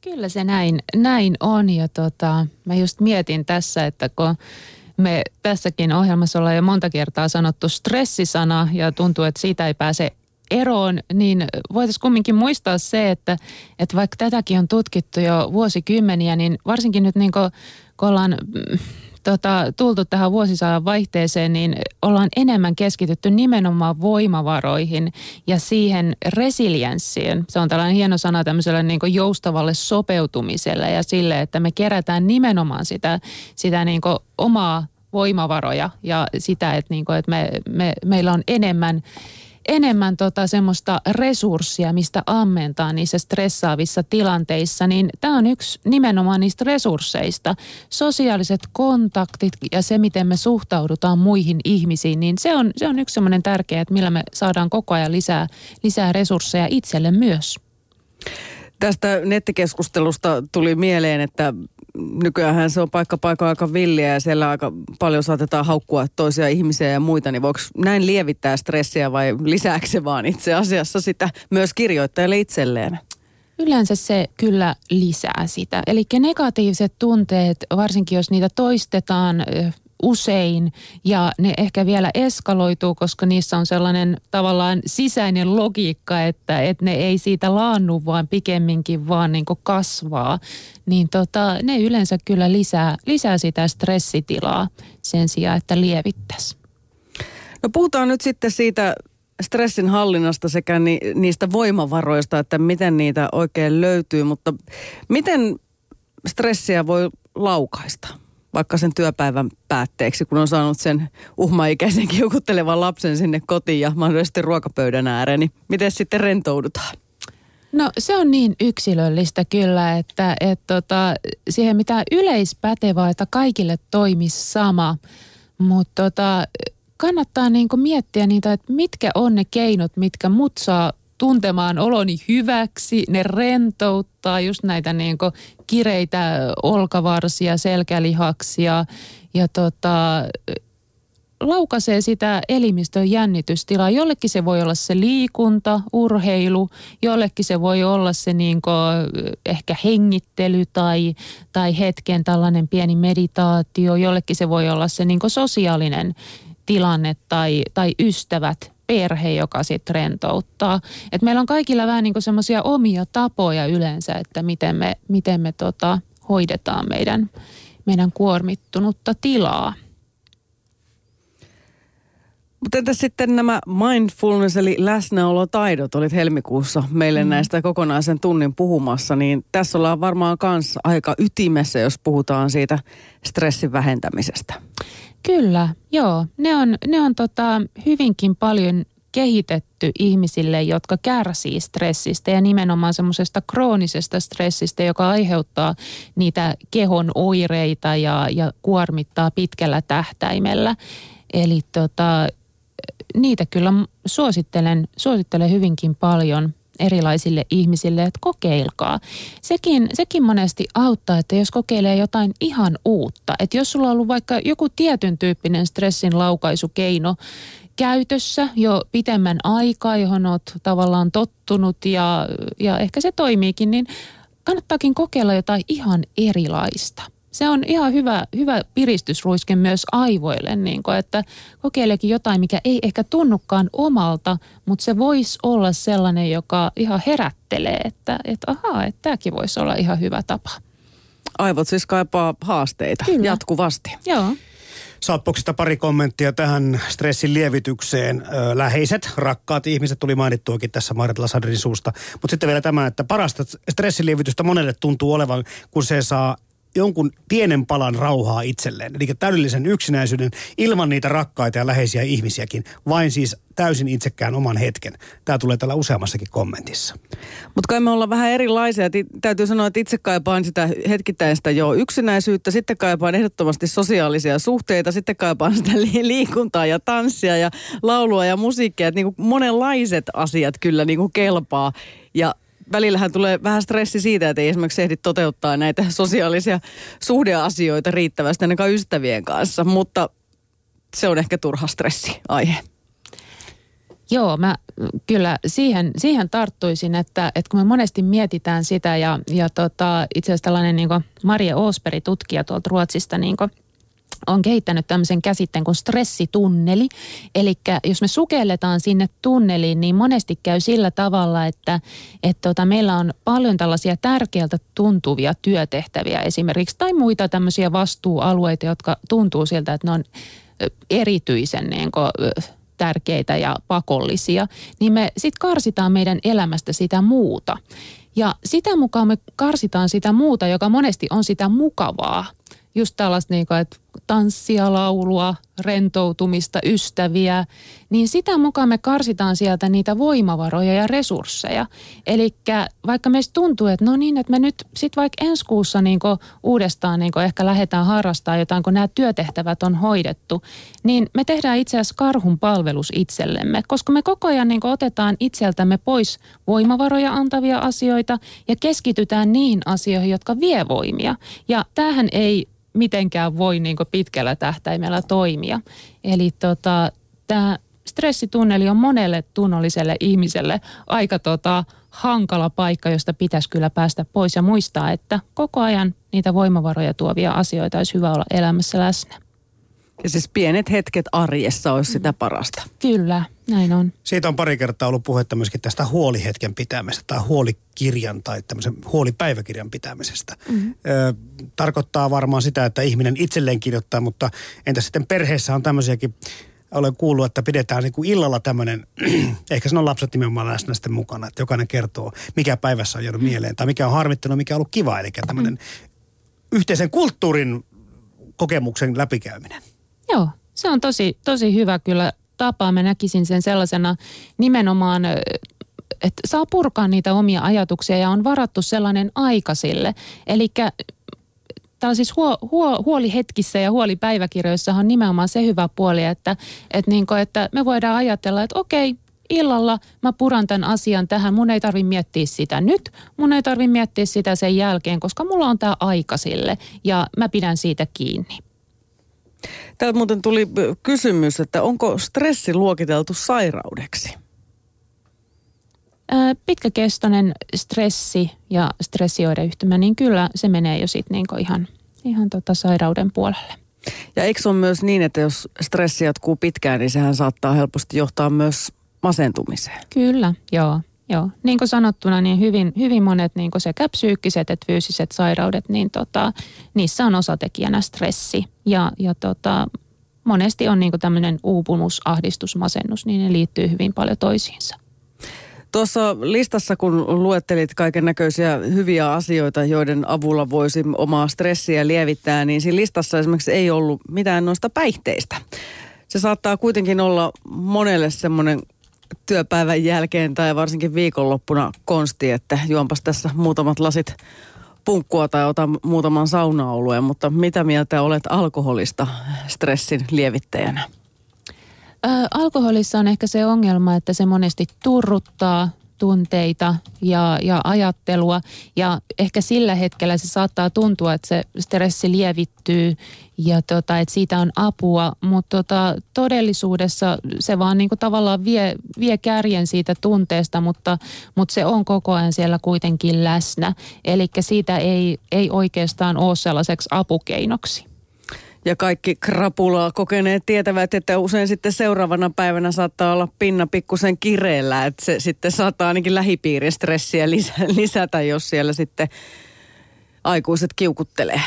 Kyllä se näin, näin on ja tota, mä just mietin tässä, että kun me tässäkin ohjelmassa ollaan jo monta kertaa sanottu stressisana ja tuntuu, että siitä ei pääse eroon, niin voitaisiin kumminkin muistaa se, että, että vaikka tätäkin on tutkittu jo vuosikymmeniä, niin varsinkin nyt niin kun ollaan mm, tota, tultu tähän vuosisadan vaihteeseen, niin ollaan enemmän keskitytty nimenomaan voimavaroihin ja siihen resilienssiin. Se on tällainen hieno sana tämmöiselle niin joustavalle sopeutumiselle ja sille, että me kerätään nimenomaan sitä, sitä niin omaa voimavaroja ja sitä, että, niin kuin, että me, me, meillä on enemmän enemmän tota semmoista resurssia, mistä ammentaa niissä stressaavissa tilanteissa, niin tämä on yksi nimenomaan niistä resursseista. Sosiaaliset kontaktit ja se, miten me suhtaudutaan muihin ihmisiin, niin se on, se on yksi semmoinen tärkeä, että millä me saadaan koko ajan lisää, lisää resursseja itselle myös. Tästä nettikeskustelusta tuli mieleen, että nykyään se on paikka paikka aika villiä ja siellä aika paljon saatetaan haukkua toisia ihmisiä ja muita, niin voiko näin lievittää stressiä vai lisääkö se vaan itse asiassa sitä myös kirjoittajalle itselleen? Yleensä se kyllä lisää sitä. Eli negatiiviset tunteet, varsinkin jos niitä toistetaan usein ja ne ehkä vielä eskaloituu, koska niissä on sellainen tavallaan sisäinen logiikka, että, että ne ei siitä laannu, vaan pikemminkin vaan niin kasvaa. Niin tota, ne yleensä kyllä lisää, lisää sitä stressitilaa sen sijaan, että lievittäisi. No puhutaan nyt sitten siitä stressin hallinnasta sekä ni, niistä voimavaroista, että miten niitä oikein löytyy, mutta miten stressiä voi laukaista? Vaikka sen työpäivän päätteeksi, kun on saanut sen uhmaikäisen kiukuttelevan lapsen sinne kotiin ja mahdollisesti ruokapöydän ääreen, niin miten sitten rentoudutaan? No se on niin yksilöllistä kyllä, että et tota, siihen mitä yleispätevää, että kaikille toimisi sama. Mutta tota, kannattaa niinku miettiä niitä, että mitkä on ne keinot, mitkä mut saa tuntemaan oloni hyväksi. Ne rentouttaa just näitä niin kireitä olkavarsia, selkälihaksia ja tota, laukaisee sitä elimistön jännitystilaa. Jollekin se voi olla se liikunta, urheilu, jollekin se voi olla se niin ehkä hengittely tai, tai hetken tällainen pieni meditaatio, jollekin se voi olla se niin sosiaalinen tilanne tai, tai ystävät, perhe, joka sitten rentouttaa. Et meillä on kaikilla vähän niin semmoisia omia tapoja yleensä, että miten me, miten me tota, hoidetaan meidän, meidän kuormittunutta tilaa. Mutta entä sitten nämä mindfulness eli läsnäolotaidot, olit helmikuussa meille mm. näistä kokonaisen tunnin puhumassa, niin tässä ollaan varmaan myös aika ytimessä, jos puhutaan siitä stressin vähentämisestä. Kyllä, joo. Ne on, ne on tota hyvinkin paljon kehitetty ihmisille, jotka kärsii stressistä ja nimenomaan semmoisesta kroonisesta stressistä, joka aiheuttaa niitä kehon oireita ja, ja kuormittaa pitkällä tähtäimellä. Eli tota, niitä kyllä suosittelen, suosittelen hyvinkin paljon erilaisille ihmisille, että kokeilkaa. Sekin, sekin monesti auttaa, että jos kokeilee jotain ihan uutta, että jos sulla on ollut vaikka joku tietyn tyyppinen stressin laukaisukeino käytössä jo pitemmän aikaa, johon olet tavallaan tottunut ja, ja ehkä se toimiikin, niin kannattaakin kokeilla jotain ihan erilaista – se on ihan hyvä, hyvä piristysruiske myös aivoille, niin kuin, että kokeilekin jotain, mikä ei ehkä tunnukaan omalta, mutta se voisi olla sellainen, joka ihan herättelee, että, että ahaa, että tämäkin voisi olla ihan hyvä tapa. Aivot siis kaipaa haasteita Kyllä. jatkuvasti. Joo. Saappoksista pari kommenttia tähän stressin lievitykseen. Läheiset, rakkaat ihmiset tuli mainittuakin tässä Marit Lasadrin suusta. Mutta sitten vielä tämä, että parasta stressin lievitystä monelle tuntuu olevan, kun se saa jonkun pienen palan rauhaa itselleen. Eli täydellisen yksinäisyyden ilman niitä rakkaita ja läheisiä ihmisiäkin, vain siis täysin itsekään oman hetken. Tämä tulee täällä useammassakin kommentissa. Mutta kai me ollaan vähän erilaisia. Täytyy sanoa, että itse kaipaan sitä hetkittäistä jo yksinäisyyttä, sitten kaipaan ehdottomasti sosiaalisia suhteita, sitten kaipaan sitä liikuntaa ja tanssia ja laulua ja musiikkia. Niinku monenlaiset asiat kyllä niinku kelpaa. Ja välillähän tulee vähän stressi siitä, että ei esimerkiksi ehdi toteuttaa näitä sosiaalisia suhdeasioita riittävästi ainakaan ystävien kanssa, mutta se on ehkä turha stressiaihe. Joo, mä kyllä siihen, siihen tarttuisin, että, että kun me monesti mietitään sitä ja, ja tota, itse asiassa tällainen niin Maria Osperi, tutkija tuolta Ruotsista, niin on kehittänyt tämmöisen käsitteen kuin stressitunneli. Eli jos me sukelletaan sinne tunneliin, niin monesti käy sillä tavalla, että, että tota, meillä on paljon tällaisia tärkeältä tuntuvia työtehtäviä esimerkiksi, tai muita tämmöisiä vastuualueita, jotka tuntuu siltä, että ne on erityisen niin kuin, tärkeitä ja pakollisia, niin me sitten karsitaan meidän elämästä sitä muuta. Ja sitä mukaan me karsitaan sitä muuta, joka monesti on sitä mukavaa. Just tällaista, niin kuin, että tanssia, laulua, rentoutumista, ystäviä, niin sitä mukaan me karsitaan sieltä niitä voimavaroja ja resursseja. Eli vaikka meistä tuntuu, että no niin, että me nyt sitten vaikka ensi kuussa niin uudestaan niin ehkä lähdetään harrastaa jotain, kun nämä työtehtävät on hoidettu, niin me tehdään itse asiassa karhun palvelus itsellemme, koska me koko ajan niin otetaan itseltämme pois voimavaroja antavia asioita ja keskitytään niihin asioihin, jotka vie voimia. Ja tämähän ei mitenkään voi niin pitkällä tähtäimellä toimia. Eli tota, tämä stressitunneli on monelle tunnolliselle ihmiselle aika tota, hankala paikka, josta pitäisi kyllä päästä pois ja muistaa, että koko ajan niitä voimavaroja tuovia asioita olisi hyvä olla elämässä läsnä. Ja siis pienet hetket arjessa olisi sitä parasta. Kyllä, näin on. Siitä on pari kertaa ollut puhetta myöskin tästä huolihetken pitämisestä tai huolikirjan tai tämmöisen huolipäiväkirjan pitämisestä. Mm-hmm. Ö, tarkoittaa varmaan sitä, että ihminen itselleen kirjoittaa, mutta entä sitten perheessä on tämmöisiäkin olen kuullut, että pidetään niin kuin illalla tämmöinen, ehkä siinä on lapset nimenomaan läsnä sitten mukana, että jokainen kertoo, mikä päivässä on jäänyt mieleen tai mikä on harmittanut, mikä on ollut kiva. Eli tämmöinen mm. yhteisen kulttuurin kokemuksen läpikäyminen. Joo, se on tosi, tosi hyvä kyllä tapa. Mä näkisin sen sellaisena nimenomaan että saa purkaa niitä omia ajatuksia ja on varattu sellainen aika sille. Eli tällaisissa huo, huo, huolihetkissä ja huolipäiväkirjoissa on nimenomaan se hyvä puoli, että, että, niin kuin, että me voidaan ajatella, että okei, illalla mä puran tämän asian tähän. Mun ei tarvi miettiä sitä nyt, mun ei tarvi miettiä sitä sen jälkeen, koska mulla on tämä aika sille ja mä pidän siitä kiinni. Täältä muuten tuli kysymys, että onko stressi luokiteltu sairaudeksi? pitkäkestoinen stressi ja stressioireyhtymä, niin kyllä se menee jo sitten niinku ihan, ihan tota sairauden puolelle. Ja eikö on myös niin, että jos stressi jatkuu pitkään, niin sehän saattaa helposti johtaa myös masentumiseen? Kyllä, joo. Joo, niin kuin sanottuna, niin hyvin, hyvin monet niin kuin sekä psyykkiset että fyysiset sairaudet, niin tota, niissä on osatekijänä stressi. Ja, ja tota, monesti on niin kuin tämmöinen uupumus, ahdistus, masennus, niin ne liittyy hyvin paljon toisiinsa. Tuossa listassa, kun luettelit kaiken näköisiä hyviä asioita, joiden avulla voisi omaa stressiä lievittää, niin siinä listassa esimerkiksi ei ollut mitään noista päihteistä. Se saattaa kuitenkin olla monelle semmoinen työpäivän jälkeen tai varsinkin viikonloppuna konsti, että juonpas tässä muutamat lasit punkkua tai ota muutaman saunaolueen, mutta mitä mieltä olet alkoholista stressin lievittäjänä? alkoholissa on ehkä se ongelma, että se monesti turruttaa tunteita ja, ja ajattelua. Ja ehkä sillä hetkellä se saattaa tuntua, että se stressi lievittyy ja tota, että siitä on apua, mutta tota, todellisuudessa se vaan niinku tavallaan vie, vie kärjen siitä tunteesta, mutta, mutta se on koko ajan siellä kuitenkin läsnä. Eli siitä ei, ei oikeastaan ole sellaiseksi apukeinoksi. Ja kaikki krapulaa kokeneet tietävät, että usein sitten seuraavana päivänä saattaa olla pinna pikkusen kireellä, että se sitten saattaa ainakin lähipiirin stressiä lisätä, jos siellä sitten aikuiset kiukuttelee.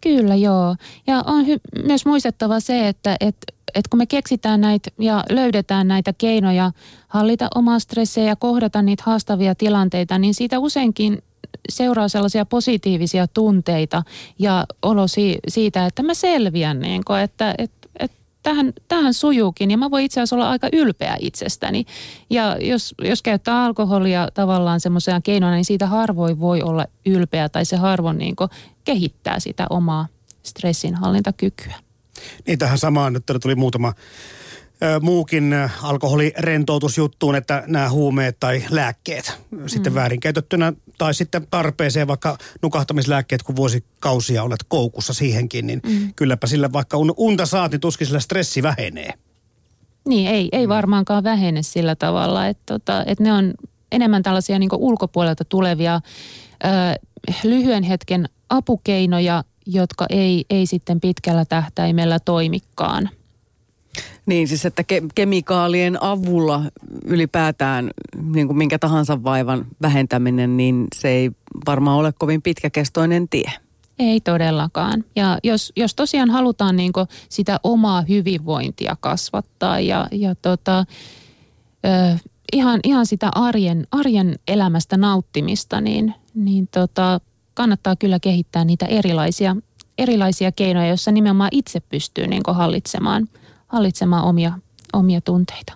Kyllä, joo. Ja on hy- myös muistettava se, että et, et kun me keksitään näitä ja löydetään näitä keinoja hallita omaa stressiä ja kohdata niitä haastavia tilanteita, niin siitä useinkin seuraa sellaisia positiivisia tunteita ja olo si- siitä, että mä selviän, niin kuin, että, että, että tähän, tähän sujuukin ja mä voin itse asiassa olla aika ylpeä itsestäni. Ja jos, jos käyttää alkoholia tavallaan semmoisena keinona, niin siitä harvoin voi olla ylpeä tai se harvoin niin kehittää sitä omaa stressinhallintakykyä. Niin tähän samaan nyt tuli muutama muukin alkoholirentoutusjuttuun, että nämä huumeet tai lääkkeet sitten mm. väärinkäytettynä tai sitten tarpeeseen vaikka nukahtamislääkkeet, kun vuosikausia olet koukussa siihenkin, niin mm. kylläpä sillä vaikka unta saat, niin tuskin sillä stressi vähenee. Niin, ei, ei varmaankaan vähene sillä tavalla, että, tota, että ne on enemmän tällaisia niin ulkopuolelta tulevia ö, lyhyen hetken apukeinoja, jotka ei, ei sitten pitkällä tähtäimellä toimikaan. Niin siis, että ke- kemikaalien avulla ylipäätään niin kuin minkä tahansa vaivan vähentäminen, niin se ei varmaan ole kovin pitkäkestoinen tie. Ei todellakaan. Ja jos, jos tosiaan halutaan niin sitä omaa hyvinvointia kasvattaa ja, ja tota, ö, ihan, ihan sitä arjen, arjen elämästä nauttimista, niin, niin tota, kannattaa kyllä kehittää niitä erilaisia, erilaisia keinoja, joissa nimenomaan itse pystyy niin hallitsemaan – hallitsemaan omia, omia tunteita.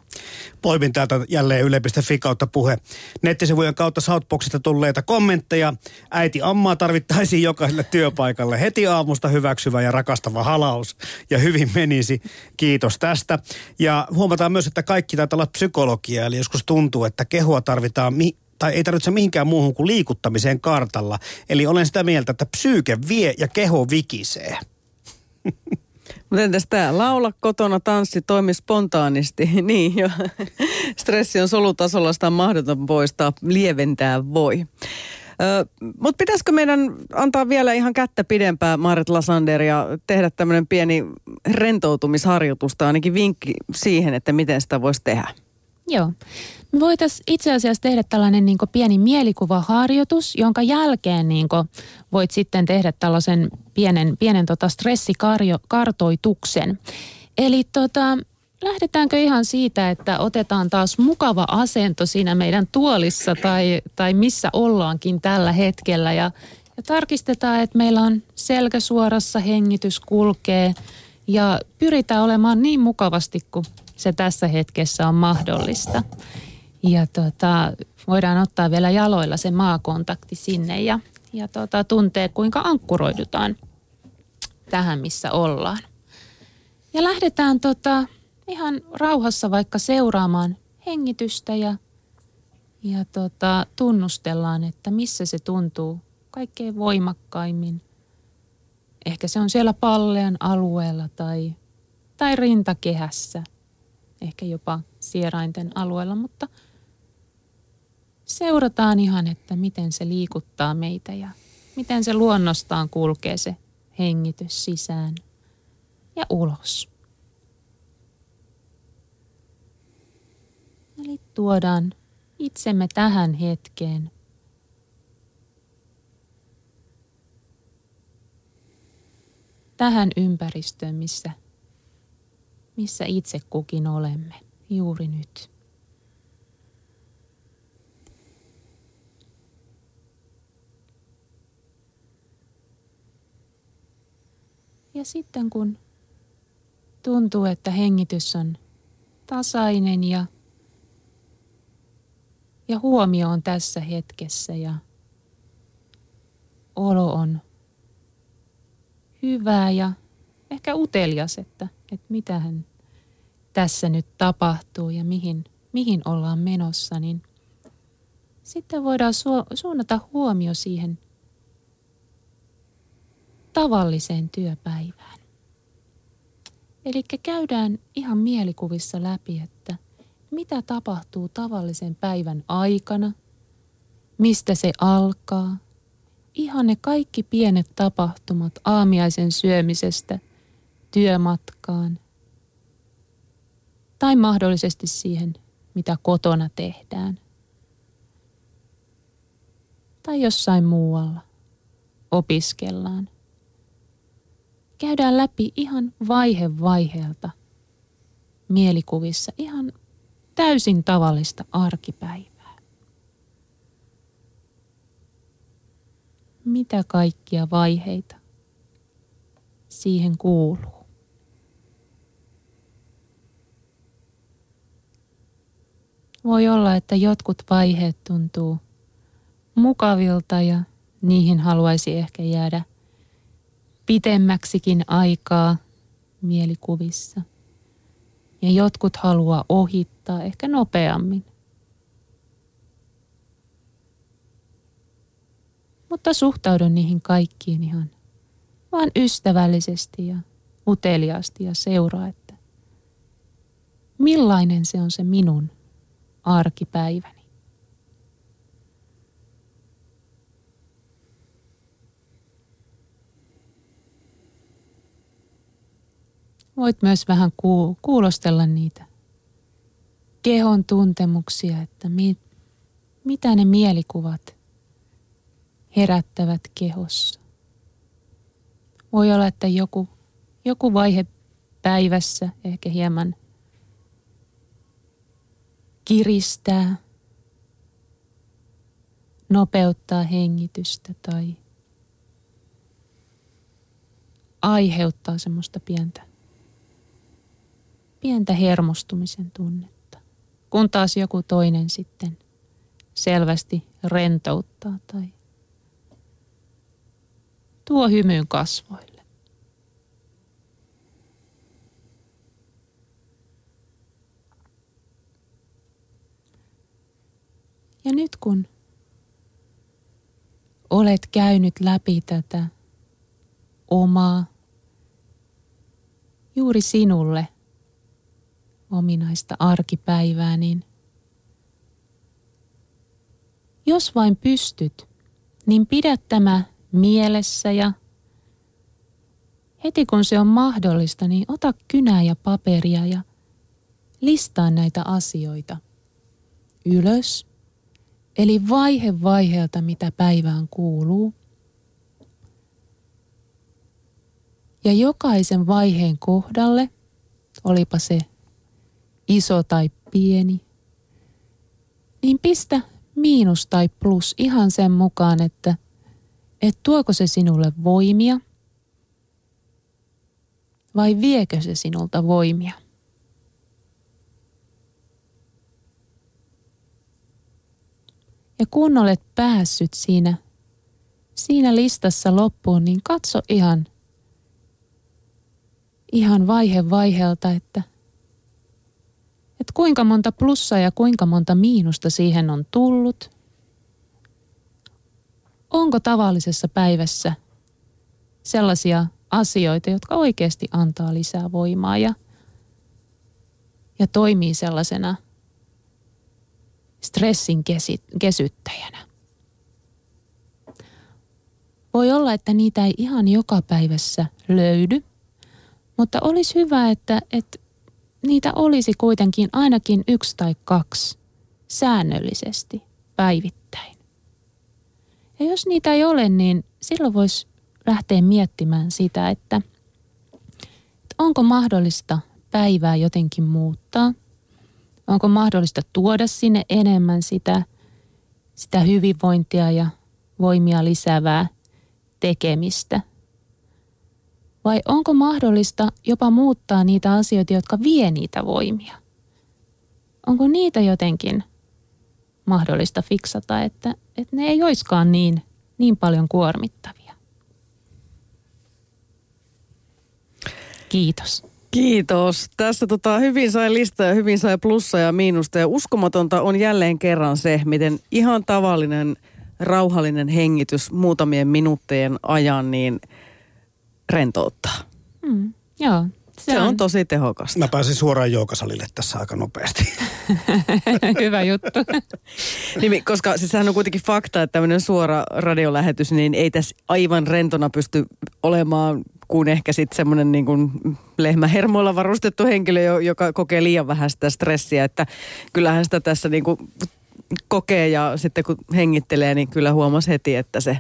Poimin täältä jälleen yle.fi kautta puhe. Nettisivujen kautta Southboxista tulleita kommentteja. Äiti Ammaa tarvittaisiin jokaiselle työpaikalle. Heti aamusta hyväksyvä ja rakastava halaus. Ja hyvin menisi. Kiitos tästä. Ja huomataan myös, että kaikki taitaa olla psykologia. Eli joskus tuntuu, että kehua tarvitaan mi- tai ei tarvitse mihinkään muuhun kuin liikuttamiseen kartalla. Eli olen sitä mieltä, että psyyke vie ja keho vikisee. Mutta entäs tämä, laula kotona, tanssi, toimi spontaanisti. niin jo, stressi on solutasolla, sitä on mahdoton poistaa, lieventää voi. Mutta pitäisikö meidän antaa vielä ihan kättä pidempää Marit Lasander ja tehdä tämmöinen pieni rentoutumisharjoitus tai ainakin vinkki siihen, että miten sitä voisi tehdä? Joo. Me voitaisiin itse asiassa tehdä tällainen niin pieni mielikuvaharjoitus, jonka jälkeen niin voit sitten tehdä tällaisen pienen, pienen tota stressikartoituksen. Eli tota, lähdetäänkö ihan siitä, että otetaan taas mukava asento siinä meidän tuolissa tai, tai missä ollaankin tällä hetkellä ja, ja tarkistetaan, että meillä on selkä suorassa, hengitys kulkee ja pyritään olemaan niin mukavasti kuin se tässä hetkessä on mahdollista. Ja tota, voidaan ottaa vielä jaloilla se maakontakti sinne ja, ja tota, tuntee, kuinka ankkuroidutaan tähän, missä ollaan. Ja lähdetään tota, ihan rauhassa vaikka seuraamaan hengitystä ja, ja tota, tunnustellaan, että missä se tuntuu kaikkein voimakkaimmin. Ehkä se on siellä pallean alueella tai, tai rintakehässä, ehkä jopa sierainten alueella, mutta seurataan ihan, että miten se liikuttaa meitä ja miten se luonnostaan kulkee se hengitys sisään ja ulos. Eli tuodaan itsemme tähän hetkeen. Tähän ympäristöön, missä, missä itse kukin olemme juuri nyt. Ja sitten kun tuntuu, että hengitys on tasainen ja, ja huomio on tässä hetkessä ja olo on hyvää ja ehkä utelias, että, että mitähän tässä nyt tapahtuu ja mihin, mihin ollaan menossa, niin sitten voidaan su- suunnata huomio siihen – tavalliseen työpäivään. Eli käydään ihan mielikuvissa läpi, että mitä tapahtuu tavallisen päivän aikana, mistä se alkaa, ihan ne kaikki pienet tapahtumat aamiaisen syömisestä työmatkaan tai mahdollisesti siihen, mitä kotona tehdään tai jossain muualla opiskellaan – käydään läpi ihan vaihe vaiheelta mielikuvissa ihan täysin tavallista arkipäivää. Mitä kaikkia vaiheita siihen kuuluu? Voi olla, että jotkut vaiheet tuntuu mukavilta ja niihin haluaisi ehkä jäädä pitemmäksikin aikaa mielikuvissa. Ja jotkut haluaa ohittaa ehkä nopeammin. Mutta suhtaudun niihin kaikkiin ihan vaan ystävällisesti ja uteliaasti ja seuraa, että millainen se on se minun arkipäiväni. Voit myös vähän kuulostella niitä kehon tuntemuksia, että mit, mitä ne mielikuvat herättävät kehossa. Voi olla, että joku, joku vaihe päivässä ehkä hieman kiristää, nopeuttaa hengitystä tai aiheuttaa semmoista pientä pientä hermostumisen tunnetta, kun taas joku toinen sitten selvästi rentouttaa tai tuo hymyyn kasvoille. Ja nyt kun olet käynyt läpi tätä omaa, juuri sinulle – ominaista arkipäivää, niin jos vain pystyt, niin pidä tämä mielessä ja heti kun se on mahdollista, niin ota kynää ja paperia ja listaa näitä asioita ylös. Eli vaihe vaiheelta, mitä päivään kuuluu. Ja jokaisen vaiheen kohdalle, olipa se iso tai pieni, niin pistä miinus tai plus ihan sen mukaan, että et tuoko se sinulle voimia vai viekö se sinulta voimia. Ja kun olet päässyt siinä, siinä listassa loppuun, niin katso ihan, ihan vaihe vaiheelta, että että kuinka monta plussaa ja kuinka monta miinusta siihen on tullut. Onko tavallisessa päivässä sellaisia asioita, jotka oikeasti antaa lisää voimaa ja, ja toimii sellaisena stressin kesyttäjänä. Voi olla, että niitä ei ihan joka päivässä löydy, mutta olisi hyvä, että, että niitä olisi kuitenkin ainakin yksi tai kaksi säännöllisesti päivittäin. Ja jos niitä ei ole, niin silloin voisi lähteä miettimään sitä, että, että onko mahdollista päivää jotenkin muuttaa. Onko mahdollista tuoda sinne enemmän sitä, sitä hyvinvointia ja voimia lisäävää tekemistä. Vai onko mahdollista jopa muuttaa niitä asioita, jotka vie niitä voimia? Onko niitä jotenkin mahdollista fiksata, että, että ne ei oiskaan niin, niin paljon kuormittavia? Kiitos. Kiitos. Tässä tota, hyvin sai listaa ja hyvin sai plussa ja miinusta. Ja uskomatonta on jälleen kerran se, miten ihan tavallinen rauhallinen hengitys muutamien minuuttien ajan niin rentouttaa. Mm, joo, se, se on, on tosi tehokasta. Mä pääsin suoraan jookasalille tässä aika nopeasti. Hyvä juttu. niin, koska siis sehän on kuitenkin fakta, että tämmöinen suora radiolähetys, niin ei tässä aivan rentona pysty olemaan kuin ehkä sitten semmoinen niin kuin lehmähermoilla varustettu henkilö, joka kokee liian vähän sitä stressiä. Että kyllähän sitä tässä niin kuin kokee ja sitten kun hengittelee, niin kyllä huomasi heti, että se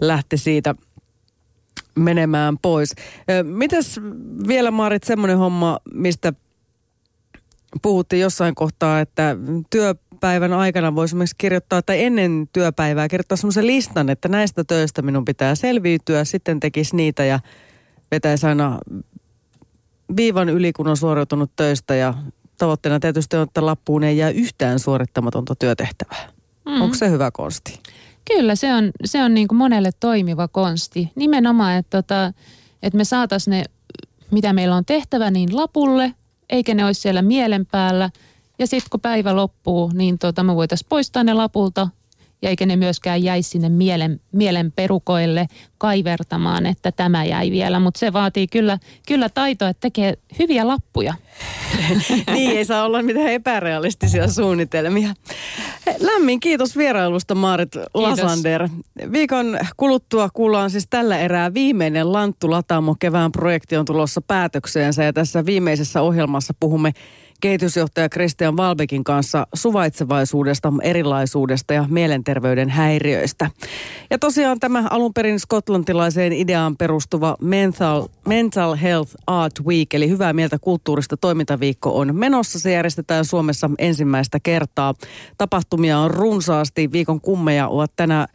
lähti siitä menemään pois. Mitäs vielä Maarit semmoinen homma, mistä puhuttiin jossain kohtaa, että työpäivän aikana voisi esimerkiksi kirjoittaa, tai ennen työpäivää kirjoittaa semmoisen listan, että näistä töistä minun pitää selviytyä, sitten tekisi niitä ja vetäisi aina viivan yli, kun on suoriutunut töistä ja tavoitteena tietysti on, että lappuun ei jää yhtään suorittamatonta työtehtävää. Mm. Onko se hyvä konsti? Kyllä, se on, se on niin kuin monelle toimiva konsti. Nimenomaan, että, tota, että me saataisiin ne, mitä meillä on tehtävä, niin lapulle, eikä ne olisi siellä mielen päällä. Ja sitten kun päivä loppuu, niin tota, me voitaisiin poistaa ne lapulta ja eikä ne myöskään jäisi sinne mielen, mielen perukoille kaivertamaan, että tämä jäi vielä. Mutta se vaatii kyllä, kyllä taitoa, että tekee hyviä lappuja. niin, ei saa olla mitään epärealistisia suunnitelmia. Lämmin kiitos vierailusta Maarit Lasander. Viikon kuluttua kuullaan siis tällä erää viimeinen Lanttu Lataamo kevään projekti on tulossa päätökseensä ja tässä viimeisessä ohjelmassa puhumme kehitysjohtaja Christian Valbekin kanssa suvaitsevaisuudesta, erilaisuudesta ja mielenterveyden häiriöistä. Ja tosiaan tämä alun perin skotlantilaiseen ideaan perustuva Mental, Mental Health Art Week, eli hyvää mieltä kulttuurista toimintaviikko on menossa. Se järjestetään Suomessa ensimmäistä kertaa. Tapahtumia on runsaasti. Viikon kummeja ovat tänä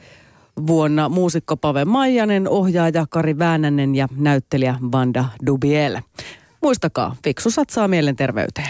vuonna muusikko Pave Maijanen, ohjaaja Kari Väänänen ja näyttelijä Vanda Dubiel. Muistakaa, fiksu satsaa mielenterveyteen.